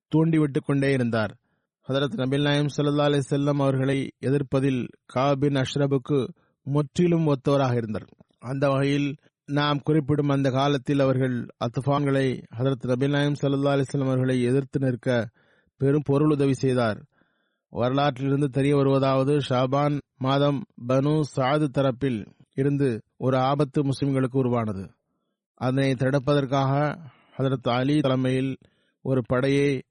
Speaker 2: தூண்டிவிட்டுக் கொண்டே இருந்தார். ஹதரத் நபில் நாயம் சல்லா அலி செல்லம் அவர்களை எதிர்ப்பதில் காபின் அஷ்ரபுக்கு முற்றிலும் ஒத்தவராக இருந்தார். அந்த வகையில் நாம் குறிப்பிடும் அந்த காலத்தில் அவர்கள் அத்துஃபான்களை ஹதரத் நபில் நாயம் சல்லா அலிஸ்லாம் அவர்களை எதிர்த்து நிற்க பெரும் பொருளுதவி செய்தார். வரலாற்றிலிருந்து தெரிய வருவதாவது ஷாபான் மாதம் பனு சாது தரப்பில் இருந்து ஒரு ஆபத்து முஸ்லிம்களுக்கு உருவானது. அதனை தடுப்பதற்காக ஹதரத் அலி தலைமையில் ஒரு படையை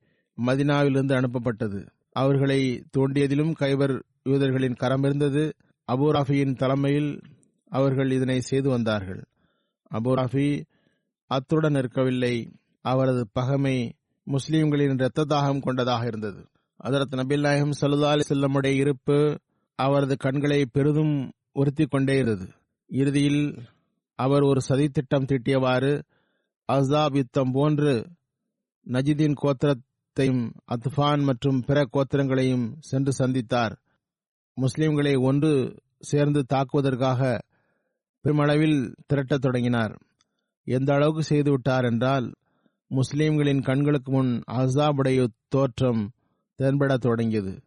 Speaker 2: மதினாவிலிருந்து அனுப்பப்பட்டது. அவர்களை தோண்டியதிலும் கைபர் யூதர்களின் கரம் இருந்தது. அபூராஃபியின் தலைமையில் அவர்கள் இதனை செய்து வந்தார்கள். அபூராஃபி அத்துடன் இருக்கவில்லை அவரது பகமை முஸ்லீம்களின் இரத்த தாகம் கொண்டதாக இருந்தது. அதரத் நபில் நாயகம் சல்லா அலி செல்லமுடைய இருப்பு அவரது கண்களை பெரிதும் உறுத்தி கொண்டே இருந்தது. இறுதியில் அவர் ஒரு சதித்திட்டம் தீட்டியவாறு அசாப் யுத்தம் போன்று நஜிதின் கோத்திரத்தையும் அத்ஃபான் மற்றும் பிற கோத்திரங்களையும் சென்று சந்தித்தார். முஸ்லிம்களை ஒன்று சேர்ந்து தாக்குவதற்காக பெருமளவில் திரட்டத் தொடங்கினார். எந்த அளவுக்கு செய்து விட்டார் என்றால் முஸ்லிம்களின் கண்களுக்கு முன் அசாபுடைய தோற்றம் தென்படத் தொடங்கியது.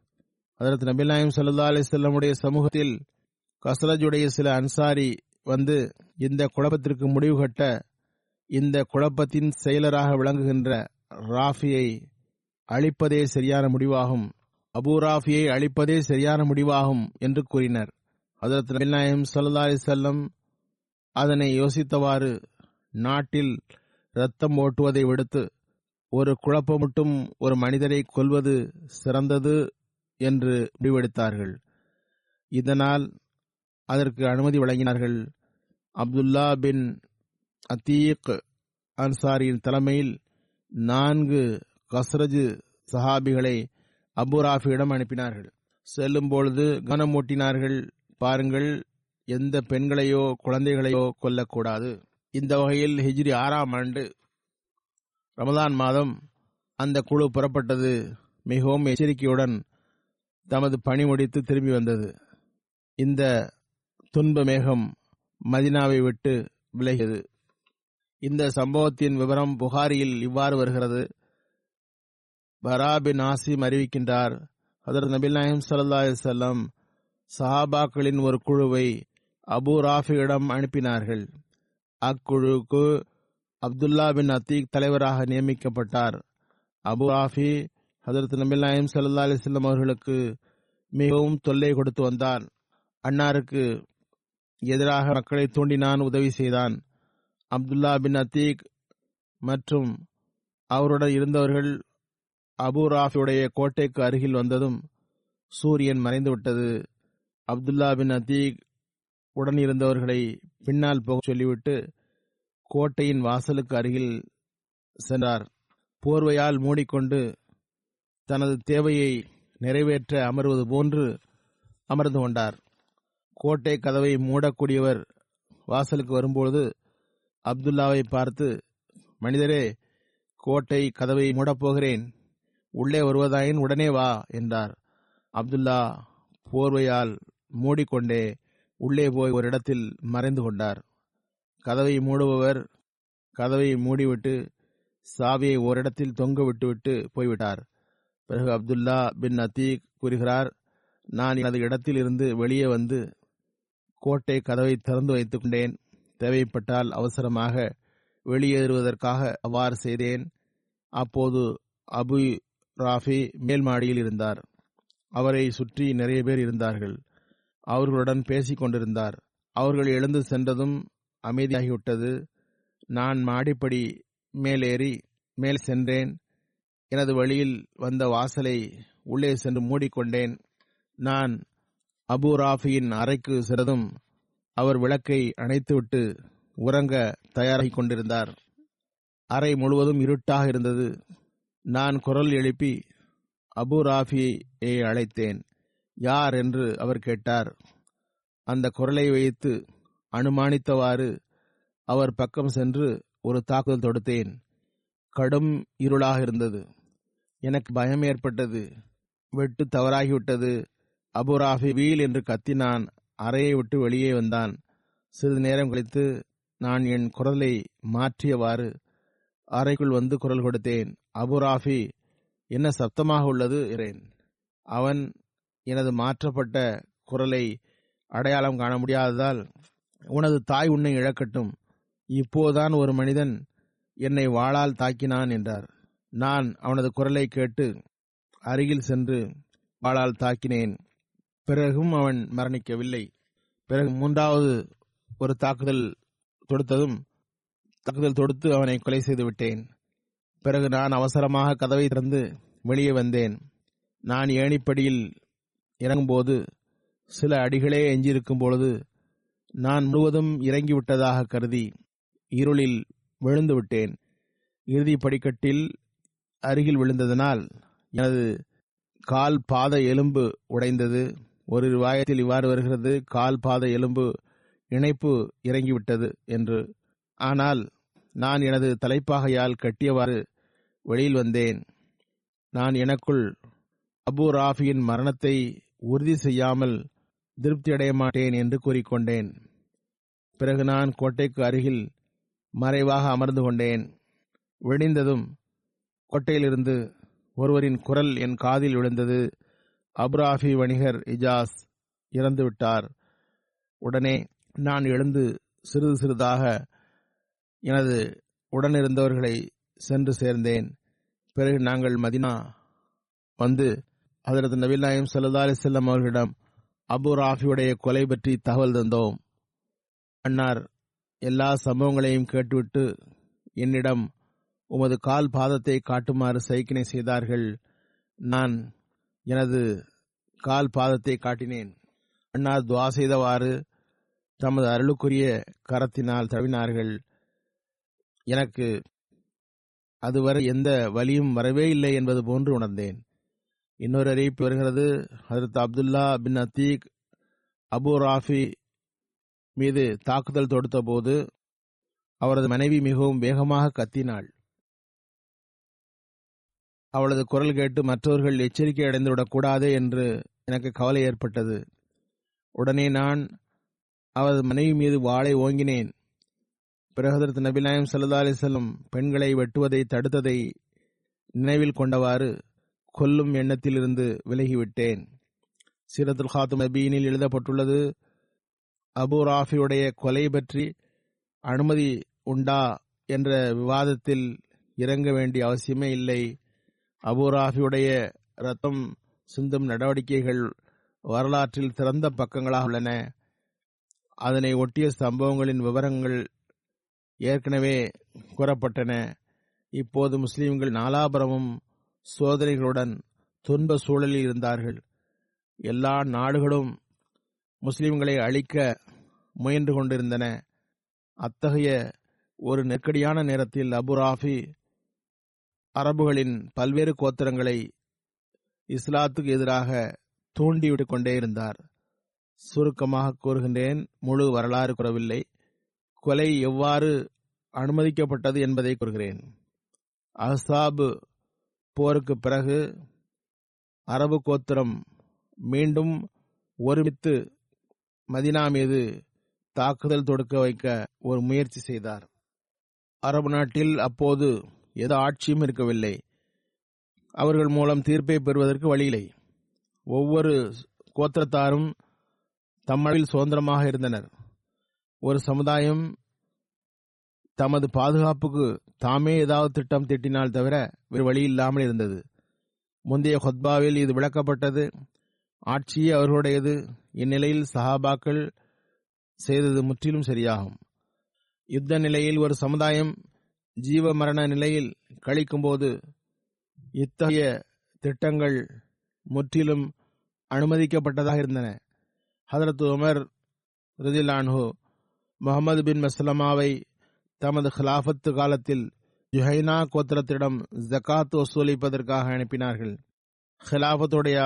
Speaker 2: அதற்கு நபிநாயம் சல்லா அலி செல்லமுடைய சமூகத்தில் கசலஜுடைய சில அன்சாரி வந்து இந்த குழப்பத்திற்கு முடிவு கட்ட இந்த குழப்பத்தின் செயலராக விளங்குகின்ற ராஃபியை அழிப்பதே சரியான முடிவாகும். அபு ராஃபியை அழிப்பதே சரியான முடிவாகும் என்று கூறினர். அதற்கு நபிநாயம் சல்லா அலி செல்லம் அதனை யோசித்தவாறு நாட்டில் இரத்தம் ஓட்டுவதை விடுத்து ஒரு குழப்பமட்டும் ஒரு மனிதரை கொல்வது சிறந்தது என்று முடிவெடுத்தார்கள். இதனால் அதற்கு அனுமதி வழங்கினார்கள். அப்துல்லா பின் அத்தீக் அன்சாரியின் தலைமையில் நான்கு கஸ்ரஜ் சஹாபிகளை அபுராஃபியிடம் அனுப்பினார்கள். செல்லும் பொழுது கவனம் ஊட்டினார்கள் பாருங்கள் எந்த பெண்களையோ குழந்தைகளையோ கொல்லக்கூடாது. இந்த வகையில் ஹிஜ்ரி ஆறாம் ஆண்டு ரமதான் மாதம் அந்த குழு புறப்பட்டது. மிகவும் எச்சரிக்கையுடன் தமது பணி முடித்து திரும்பி வந்தது. இந்த துன்ப மேகம் மதினாவை விட்டு விலகியது. இந்த சம்பவத்தின் விவரம் புகாரியில் இவ்வாறு வருகிறது. பராபின் ஆசிம் அறிவிக்கின்றார் அதர் நபில் நாயம் சல்லா செல்லம் சஹாபாக்களின் ஒரு குழுவை அபு ராஃபியிடம் அனுப்பினார்கள். அக்குழுக்கு அப்துல்லா பின் அத்தீக் தலைவராக நியமிக்கப்பட்டார். அபு ஆஃபி ஹதரத் நபில் நாயம் சல்லா அலிஸ்லம் அவர்களுக்கு மிகவும் தொல்லை கொடுத்து வந்தான் அன்னாருக்கு எதிராக மக்களை தூண்டினான் உதவி செய்தான். அப்துல்லா பின் அத்தீக் மற்றும் அவருடன் இருந்தவர்கள் அபு ராஃபியுடைய கோட்டைக்கு அருகில் வந்ததும் சூரியன் மறைந்துவிட்டது. அப்துல்லா பின் அத்தீக் உடன் இருந்தவர்களை பின்னால் போக சொல்லிவிட்டு கோட்டையின் வாசலுக்கு அருகில் சென்றார். போர்வையால் மூடிக்கொண்டு தனது தேவையை நிறைவேற்ற அமர்வது போன்று அமர்ந்து கொண்டார். கோட்டை கதவை மூடக்கூடியவர் வாசலுக்கு வரும்பொழுது அப்துல்லாவை பார்த்து மனிதரே கோட்டை கதவை மூடப்போகிறேன். உள்ளே வருவதாயின் உடனே வா என்றார். அப்துல்லா போர்வையால் மூடிக்கொண்டே உள்ளே போய் ஒரு இடத்தில் மறைந்து கொண்டார். கதவை மூடுபவர் கதவை மூடிவிட்டு சாவியை ஓரிடத்தில் தொங்க விட்டுவிட்டு போய்விட்டார். பிறகு அப்துல்லா பின் அத்தீக் கூறுகிறார் நான் எனது இடத்தில் இருந்து வெளியே வந்து கோட்டை கதவை திறந்து வைத்துக் கொண்டேன். தேவைப்பட்டால் அவசரமாக வெளியேறுவதற்காக அவ்வாறு செய்தேன். அப்போது அபு ராஃபி மேல் மாடியில் இருந்தார். அவரை சுற்றி நிறைய பேர் இருந்தார்கள். அவர்களுடன் பேசிக் கொண்டிருந்தார் அவர்கள் எழுந்து சென்றதும் அமைதியாகிவிட்டது. நான் மாடிப்படி மேலேறி மேல் சென்றேன். எனது வழியில் வந்த வாசலை உள்ளே சென்று மூடிக்கொண்டேன். நான் அபு ராஃபியின் அறைக்கு சிறதும் அவர் விளக்கை அணைத்துவிட்டு உறங்க தயாராகிக் கொண்டிருந்தார். அறை முழுவதும் இருட்டாக இருந்தது. நான் குரல் எழுப்பி அபு ராஃபியை அழைத்தேன். யார் என்று அவர் கேட்டார். அந்த குரலை வைத்து அனுமானித்தவாறு அவர் பக்கம் சென்று ஒரு தாக்குதல் தொடுத்தேன். கடும் இருளாக இருந்தது. எனக்கு பயம் ஏற்பட்டது. வெட்டு தவறாகிவிட்டது. அபுராஃபி வீல் என்று கத்தினான். அறையை விட்டு வெளியே வந்தான். சிறிது நேரம் கழித்து நான் என் குரலை மாற்றியவாறு அறைக்குள் வந்து குரல் கொடுத்தேன். அபுராஃபி என்ன சப்தமாக உள்ளது? இரேன் அவன் எனது மாற்றப்பட்ட குரலை அடையாளம் காண முடியாததால் உனது தாய் உன்னை இழக்கட்டும். இப்போதான் ஒரு மனிதன் என்னை வாளால் தாக்கினான் என்றார். நான் அவனது குரலை கேட்டு அருகில் சென்று வாளால் தாக்கினேன். பிறகும் அவன் மரணிக்கவில்லை. பிறகு மூன்றாவது ஒரு தாக்குதல் தொடுத்ததும் தாக்குதல் தொடுத்து அவனை கொலை செய்து விட்டேன். பிறகு நான் அவசரமாக கதவை திறந்து வெளியே வந்தேன். நான் ஏணிப்படியில் இறங்கும்போது சில அடிகளே எஞ்சியிருக்கும் பொழுது நான் முழுவதும் இறங்கிவிட்டதாக கருதி இருளில் விழுந்து விட்டேன். இறுதி படிக்கட்டில் அருகில் விழுந்ததனால் எனது கால் பாத எலும்பு உடைந்தது. ஒரு வாயத்தில் இவ்வாறு வருகிறது கால் பாத எலும்பு இணைப்பு இறங்கிவிட்டது என்று. ஆனால் நான் எனது தலைப்பாகையால் கட்டியவாறு வெளியில் வந்தேன். நான் எனக்குள் அபு ராஃபியின் மரணத்தை உறுதி செய்யாமல் திருப்தியடைய மாட்டேன் என்று கூறிக்கொண்டேன். பிறகு நான் கோட்டைக்கு அருகில் மறைவாக அமர்ந்து கொண்டேன். விழிந்ததும் கோட்டையிலிருந்து ஒருவரின் குரல் என் காதில் விழுந்தது. அப்ராஃபி வணிகர் இஜாஸ் இறந்துவிட்டார் உடனே நான் எழுந்து சிறிது சிறிதாக எனது உடனிருந்தவர்களை சென்று சேர்ந்தேன். பிறகு நாங்கள் மதினா வந்து அதற்கு நபில் நாயம் சல்லா அலிசல்லம் அவர்களிடம் அபு ராஃபியுடைய கொலை பற்றி தகவல் தந்தோம். அன்னார் எல்லா சம்பவங்களையும் கேட்டுவிட்டு என்னிடம் உமது கால் பாதத்தை காட்டுமாறு சைக்கினை செய்தார்கள். நான் எனது கால் பாதத்தை காட்டினேன். அன்னார் துவா செய்தவாறு தமது அருளுக்குரிய கரத்தினால் தவினார்கள் எனக்கு அதுவரை எந்த வலியும் வரவே இல்லை என்பது போன்று உணர்ந்தேன். இன்னொரு அறிவிப்பு வருகிறது. ஹதரத் அப்துல்லா பின் அத்தீக் அபு ராஃபி மீது தாக்குதல் தொடுத்த போது அவரது மனைவி மிகவும் வேகமாக கத்தினாள். அவளது குரல் கேட்டு மற்றவர்கள் எச்சரிக்கை அடைந்துவிடக்கூடாது என்று எனக்கு கவலை ஏற்பட்டது. உடனே நான் அவரது மனைவி மீது வாளை ஓங்கினேன். பிறகு நபிநாயம் சல்லா அலிசல்லம் பெண்களை வெட்டுவதை தடுத்ததை நினைவில் கொண்டவாறு கொல்லும் எண்ணத்திலிருந்து விலகிவிட்டேன். சீரத்துல் ஹாத்தும் நபீனில் எழுதப்பட்டுள்ளது அபு ராஃபியுடைய கொலை பற்றி அனுமதி உண்டா? என்ற விவாதத்தில் இறங்க வேண்டிய அவசியமே இல்லை. அபு ராஃபியுடைய ரத்தம் சிந்தும் நடவடிக்கைகள் வரலாற்றில் சிறந்த பக்கங்களாக உள்ளன. அதனை ஒட்டிய சம்பவங்களின் விவரங்கள் ஏற்கனவே கூறப்பட்டன. இப்போது முஸ்லிம்கள் நாலாபுரமும் சோதனைகளுடன் துன்ப சூழலில் இருந்தார்கள். எல்லா நாடுகளும் முஸ்லிம்களை அழிக்க முயன்று கொண்டிருந்தன. அத்தகைய ஒரு நெருக்கடியான நேரத்தில் அபுராஃபி அரபுகளின் பல்வேறு கோத்திரங்களை இஸ்லாத்துக்கு எதிராக தூண்டிவிட்டு கொண்டே இருந்தார். சுருக்கமாக கூறுகின்றேன் முழு வரலாறு கூறவில்லை. கொலை எவ்வாறு அனுமதிக்கப்பட்டது என்பதை கூறுகிறேன். அஹ்சாபு போருக்கு பிறகு அரபு கோத்திரம் மீண்டும் ஒருமித்து மதினா மீது தாக்குதல் தொடுக்க வைக்க ஒரு முயற்சி செய்தார். அரபு நாட்டில் அப்போது எது ஆட்சியும் இருக்கவில்லை. அவர்கள் மூலம் தீர்ப்பை பெறுவதற்கு வழியில்லை. ஒவ்வொரு கோத்திரத்தாரும் தமிழில் சுதந்திரமாக இருந்தனர். ஒரு சமுதாயம் தமது பாதுகாப்புக்கு தாமே ஏதாவது திட்டம் திட்டினால் தவிர வேறு வழி இல்லாமல் இருந்தது. முந்தைய ஹொத்பாவில் இது விளக்கப்பட்டது. ஆட்சியே அவர்களுடையது. இந்நிலையில் சஹாபாக்கள் செய்தது முற்றிலும் சரியாகும். யுத்த நிலையில் ஒரு சமுதாயம் ஜீவ மரண நிலையில் கழிக்கும்போது இத்தகைய திட்டங்கள் முற்றிலும் அனுமதிக்கப்பட்டதாக இருந்தன. ஹதரத் உமர் ரிதிலான்ஹு முகமது பின் மஸ்லமாவை தமது ஹிலாபத்து காலத்தில் ஜுஹைனா கோத்திரத்திடம் ஜக்காத் வசூலிப்பதற்காக அனுப்பினார்கள். ஹிலாபத்துடைய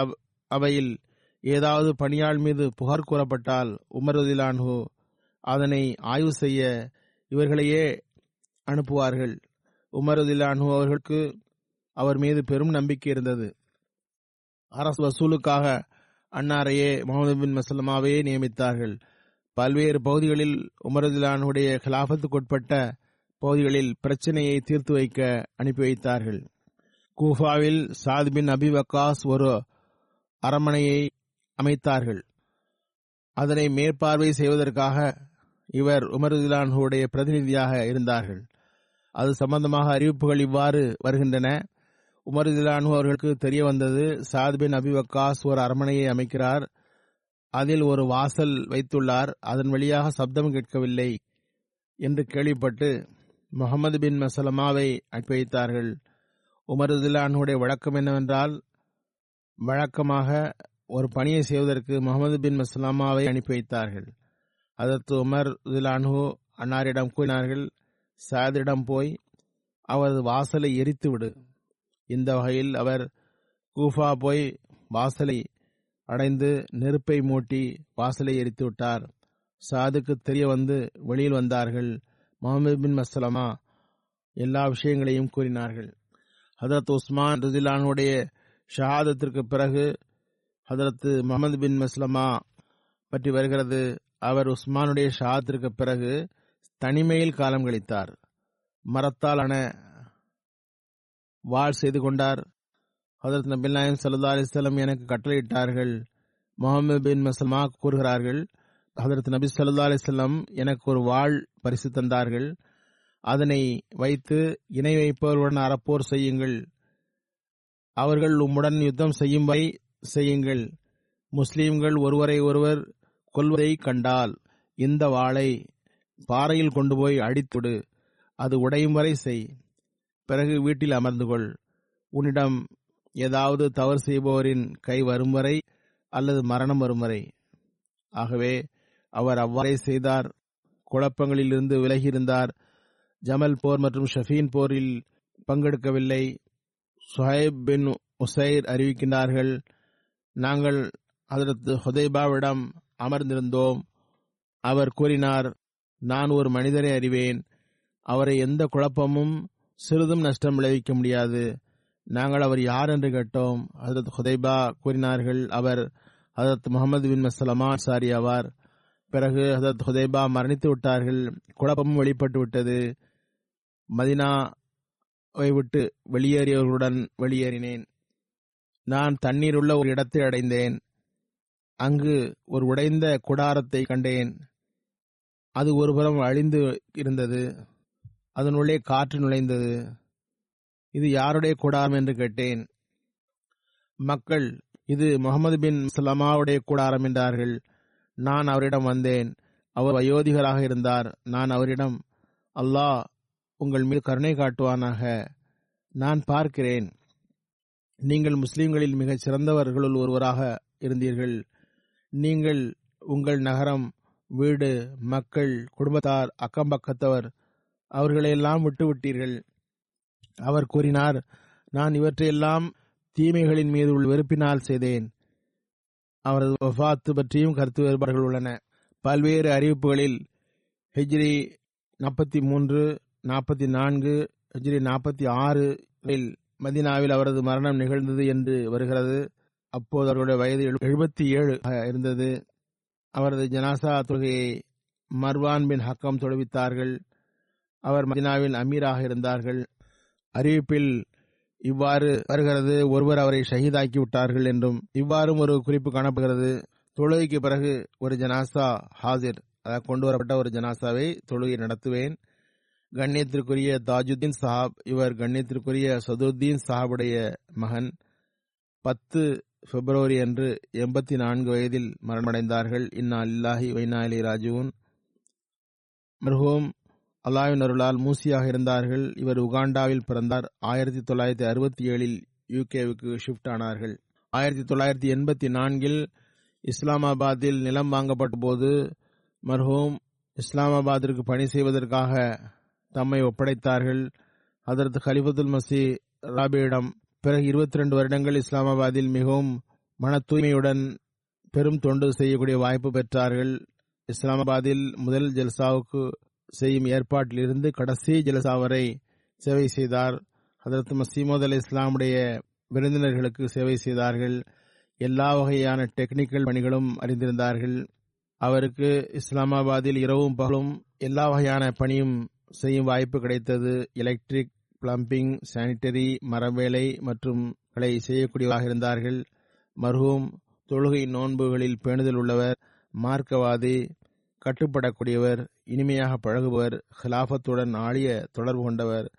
Speaker 2: அவையில் ஏதாவது பணியாள் மீது புகார் கூறப்பட்டால் உமருதிலான்ஹு அதனை ஆய்வு செய்ய இவர்களையே அனுப்புவார்கள். உமருதிலான்ஹு அவர்களுக்கு அவர் மீது பெரும் நம்பிக்கை இருந்தது. அரசு வசூலுக்காக அன்னாரையே முகமது பின் மசல்லமாவையே நியமித்தார்கள். பல்வேறு பகுதிகளில் உமரதுலானுடைய கிலாபத்துக்குட்பட்ட பகுதிகளில் பிரச்சனையை தீர்த்து வைக்க அனுப்பி வைத்தார்கள். கூஃபாவில் சாத் பின் அபி வக்காஸ் ஒரு அரமனையை அமைத்தார்கள். அதனை மேற்பார்வை செய்வதற்காக இவர் உமருதிலான்ஹுடைய பிரதிநிதியாக இருந்தார்கள். அது சம்பந்தமாக அறிவிப்புகள் இவ்வாறு வருகின்றன. உமருதிலானு அவர்களுக்கு தெரிய வந்தது சாத் பின் அபி வக்காஸ் ஒரு அரமனையை அமைக்கிறார். அதில் ஒரு வாசல் வைத்துள்ளார். அதன் வழியாக சப்தம் கேட்கவில்லை என்று கேள்விப்பட்டு முகமது பின் மசலமாவை அனுப்பி வைத்தார்கள் உமருதுல்லானுடைய வழக்கம் என்னவென்றால் வழக்கமாக ஒரு பணியை செய்வதற்கு முகமது பின் மசலாமாவை அனுப்பி வைத்தார்கள் அதற்கு உமர் உதிலானு அன்னாரிடம் கூறினார்கள் சாதிடம் போய் அவரது வாசலை எரித்து விடு இந்த வகையில் அவர் கூஃபா போய் வாசலை அடைந்து நெருப்பை மூட்டி வாசலை எரித்து விட்டார் சாதுக்கு தெரிய வந்து வெளியில் வந்தார்கள். முகமது பின் மஸ்லமா எல்லா விஷயங்களையும் கூறினார்கள். ஹதரத் உஸ்மான் ரதிலானுடைய ஷஹாதத்திற்கு பிறகு ஹதரத் முகமது பின் மஸ்லமா பற்றி வருகிறது. அவர் உஸ்மானுடைய ஷஹாத்திற்கு பிறகு தனிமையில் காலம் கழித்தார். மரத்தாலான வாழ் செய்து கொண்டார். ஹதரத் நபில் நாயம் சல்லா அலிஸ்லம் எனக்கு கட்டளையிட்டார்கள். முகமது பின் மசல்மா கூறுகிறார்கள் ஹதரத் நபி சல்லா அலிஸ்லம் எனக்கு ஒரு வாழ் பரிசு தந்தார்கள். அதனை வைத்து இணை வைப்பவருடன் அறப்போர் செய்யுங்கள். அவர்கள் உம்முடன் யுத்தம் செய்யும் வரை செய்யுங்கள். முஸ்லீம்கள் ஒருவரை ஒருவர் கொல்வதை கண்டால் இந்த வாளை பாறையில் கொண்டு போய் அடித்துடு அது உடையும் வரை செய். பிறகு வீட்டில் அமர்ந்து கொள் உன்னிடம் ஏதாவது தவறு செய்பவரின் கை வரும் வரை அல்லது மரணம் வரும் வரை. ஆகவே அவர் அவ்வாறே செய்தார். குழப்பங்களிலிருந்து விலகியிருந்தார். ஜமல் போர் மற்றும் ஷஃபீன் போரில் பங்கெடுக்கவில்லை. சுஹைப் பின் உசைர் அறிவிக்கின்றார்கள் நாங்கள் அதற்கு ஹுதைபாவிடம் அமர்ந்திருந்தோம். அவர் கூறினார் நான் ஒரு மனிதரை அறிவேன். அவரை எந்த குழப்பமும் சிறிதும் நஷ்டம் விளைவிக்க முடியாது. நாங்கள் அவர் யார் என்று கேட்டோம். ஹசரத் ஹுதைபா கூறினார்கள் அவர் ஹசரத் முகமது பின் மசலமா சாரி ஆவார். பிறகு ஹசரத் ஹுதைபா மரணித்து விட்டார்கள் குழப்பமும் வெளிப்பட்டு விட்டது. மதினாவை விட்டு வெளியேறியவர்களுடன் வெளியேறினேன். நான் தண்ணீர் உள்ள ஒரு இடத்தை அடைந்தேன். அங்கு ஒரு உடைந்த குடாரத்தை கண்டேன். அது ஒருபுறம் அழிந்து இருந்தது. அதனுள்ளே காற்று நுழைந்தது. இது யாருடைய கூடாரம் என்று கேட்டேன். மக்கள் இது முகமது பின் சலமாவுடைய கூடாரம் என்றார்கள். நான் அவரிடம் வந்தேன். அவர் வயோதிகராக இருந்தார். நான் அவரிடம் அல்லாஹ் உங்கள் மீது கருணை காட்டுவானாக. நான் பார்க்கிறேன். நீங்கள் முஸ்லிம்களில் மிகச் சிறந்தவர்களுள் ஒருவராக இருந்தீர்கள். நீங்கள் உங்கள் நகரம் வீடு மக்கள் குடும்பத்தார் அக்கம்பக்கத்தவர் அவர்களையெல்லாம் விட்டுவிட்டீர்கள். அவர் கூறினார் நான் இவற்றையெல்லாம் தீமைகளின் மீது உள்ள வெறுப்பினால் செய்தேன். அவரது வஃபாத்து பற்றியும் கருத்து வேறுபாடுகள் உள்ளன. பல்வேறு அறிவிப்புகளில் ஹெஜ்ரி நாற்பத்தி மூன்று நாற்பத்தி நான்கு ஹெஜ்ரி நாற்பத்தி ஆறு மதினாவில் அவரது மரணம் நிகழ்ந்தது என்று வருகிறது. அப்போது அவருடைய வயது எழுபத்தி ஏழு இருந்தது. அவரது ஜனாசா தொகையை மர்வான் பின் ஹக்கம் தொழுவித்தார்கள் அவர் மதினாவில் அமீராக இருந்தார்கள். அறிவிப்பில் இவ்வாறு வருகிறது ஒருவர் அவரை ஷஹீதாக்கி விட்டார்கள் என்றும் இவ்வாறும் ஒரு குறிப்பு காணப்படுகிறது. தொழுகைக்கு பிறகு ஒரு ஜனாசா ஹாசிர் அதாவது கொண்டு வரப்பட்ட ஒரு ஜனாசாவை தொழுகை நடத்துவேன். கண்ணியத்திற்குரிய தாஜுத்தீன் சாஹாப் இவர் கண்ணியத்திற்குரிய சதுர்தீன் சாஹாபுடைய மகன். பத்து பிப்ரவரி அன்று எண்பத்தி நான்கு வயதில் மரணமடைந்தார்கள். இன்னா இல்லாஹி வைனா அலி ராஜுவன் மர்ஹூம் அல்லாவின் அருளால் மூசியாக இருந்தார்கள். இவர் உகாண்டாவில் பிறந்தார். ஆயிரத்தி தொள்ளாயிரத்தி அறுபத்தி ஏழில் யூகேவுக்கு ஷிஃப்ட் ஆனார்கள். ஆயிரத்தி தொள்ளாயிரத்தி எண்பத்தி நான்கில் இஸ்லாமாபாத்தில் நிலம் வாங்கப்பட்ட போது மர்ஹூம் இஸ்லாமாபாத்திற்கு பணி செய்வதற்காக தம்மை ஒப்படைத்தார்கள். அதற்கு ஹலிஃபத்துல் மசி ராபியிடம் பிறகு இருபத்தி ரெண்டு வருடங்கள் இஸ்லாமாபாத்தில் மிகவும் மன தூய்மையுடன் பெரும் தொண்டு செய்யக்கூடிய வாய்ப்பு பெற்றார்கள். இஸ்லாமாபாத்தில் முதல் ஜல்சாவுக்கு செய்யும் ஏற்பாட்டில் இருந்து கடைசி ஜலசா வரை சேவை செய்தார். ஹதரத் மசீமோத் அலி இஸ்லாமுடைய விருந்தினர்களுக்கு சேவை செய்தார்கள். எல்லா வகையான டெக்னிக்கல் பணிகளும் அறிந்திருந்தார்கள். அவருக்கு இஸ்லாமாபாத்தில் இரவும் பகலும் எல்லா வகையான பணியும் செய்யும் வாய்ப்பு கிடைத்தது. எலக்ட்ரிக் பிளம்பிங் சானிட்டரி மரவேலை மற்றும் களை செய்யக்கூடியவராக இருந்தார்கள். மருகும் தொழுகை நோன்புகளில் பேணுதல் உள்ளவர் மார்க்கவாதி கட்டுப்படக்கூடியவர் இனிமையாக பழகுபவர் ஹிலாபத்துடன் ஆழிய தொடர்பு கொண்டவர்.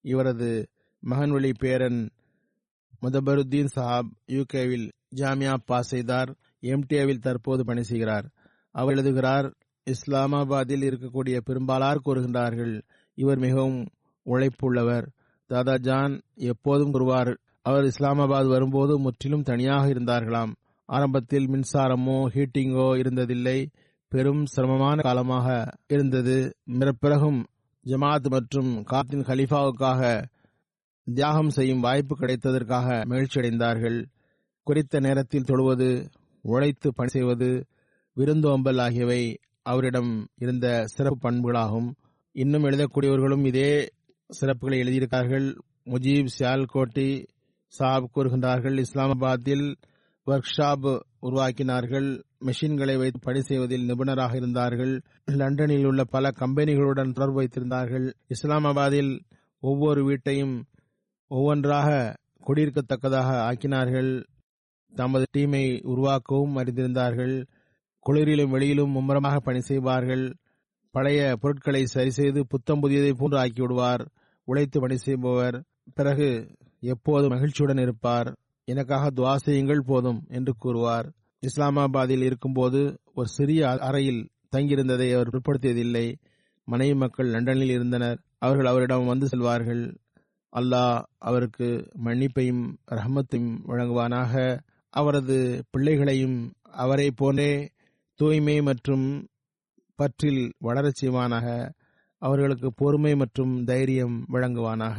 Speaker 2: இவரது மகன்வழி பேரன் முதபருத்தீன் சாஹாப் யூகேவில் ஜாமியா பாஸ் செய்தார். எம்டிஏவில் தற்போது பணி செய்கிறார். அவர் எழுதுகிறார் இஸ்லாமாபாத்தில் இருக்கக்கூடிய பெரும்பாலார் கூறுகின்றார்கள் இவர் மிகவும் உழைப்புள்ளவர். தாதா ஜான் எப்போதும் கூறுவார் அவர் இஸ்லாமாபாத் வரும்போது முற்றிலும் தனியாக இருந்தார்களாம். ஆரம்பத்தில் மின்சாரமோ ஹீட்டிங்கோ இருந்ததில்லை. பெரும் சிரமமான காலமாக இருந்தது. பிறகும் ஜமாத் மற்றும் காத்தின் ஹலீஃபாவுக்காக தியாகம் செய்யும் வாய்ப்பு கிடைத்ததற்காக மகிழ்ச்சியடைந்தார்கள். குறித்த நேரத்தில் தொழுவது உழைத்து பணி செய்வது விருந்தோம்பல் ஆகியவை அவரிடம் இருந்த சிறப்பு பண்புகளாகும். இன்னும் எழுதக்கூடியவர்களும் இதே சிறப்புகளை எழுதியிருக்கார்கள் முஜீப் சியால்கோட்டி சாப் கூறுகின்றார்கள். இஸ்லாமாபாத்தில் ஒர்க் ஷாப் உருவாக்கினார்கள். மெஷின்களை வைத்து பணி செய்வதில் நிபுணராக இருந்தார்கள். லண்டனில் உள்ள பல கம்பெனிகளுடன் தொடர்பு வைத்திருந்தார்கள். இஸ்லாமாபாத்தில் ஒவ்வொரு வீட்டையும் ஒவ்வொன்றாக குடியிருக்கத்தக்கதாக ஆக்கினார்கள். தமது டீமை உருவாக்கவும் அறிந்திருந்தார்கள். குளிரிலும் வெளியிலும் மும்முரமாக பணி செய்வார்கள். பழைய பொருட்களை சரி செய்து புத்தம் புதியதை போன்று ஆக்கிவிடுவார். உழைத்து பணி செய்பவர் பிறகு எப்போதும் மகிழ்ச்சியுடன் இருப்பார். எனக்காக துவா செய்யுங்கள் போதும் என்று கூறுவார். இஸ்லாமாபாத்தில் இருக்கும்போது ஒரு சிறிய அறையில் தங்கியிருந்ததை அவர் பிற்படுத்தியதில்லை. மனைவி மக்கள் லண்டனில் இருந்தனர். அவர்கள் அவரிடம் வந்து செல்வார்கள். அல்லாஹ் அவருக்கு மன்னிப்பையும் ரஹமத்தையும் வழங்குவானாக. அவரது பிள்ளைகளையும் அவரை போன்றே தூய்மை மற்றும் பற்றில் வளரச் செய்வானாக. அவர்களுக்கு பொறுமை மற்றும் தைரியம் வழங்குவானாக.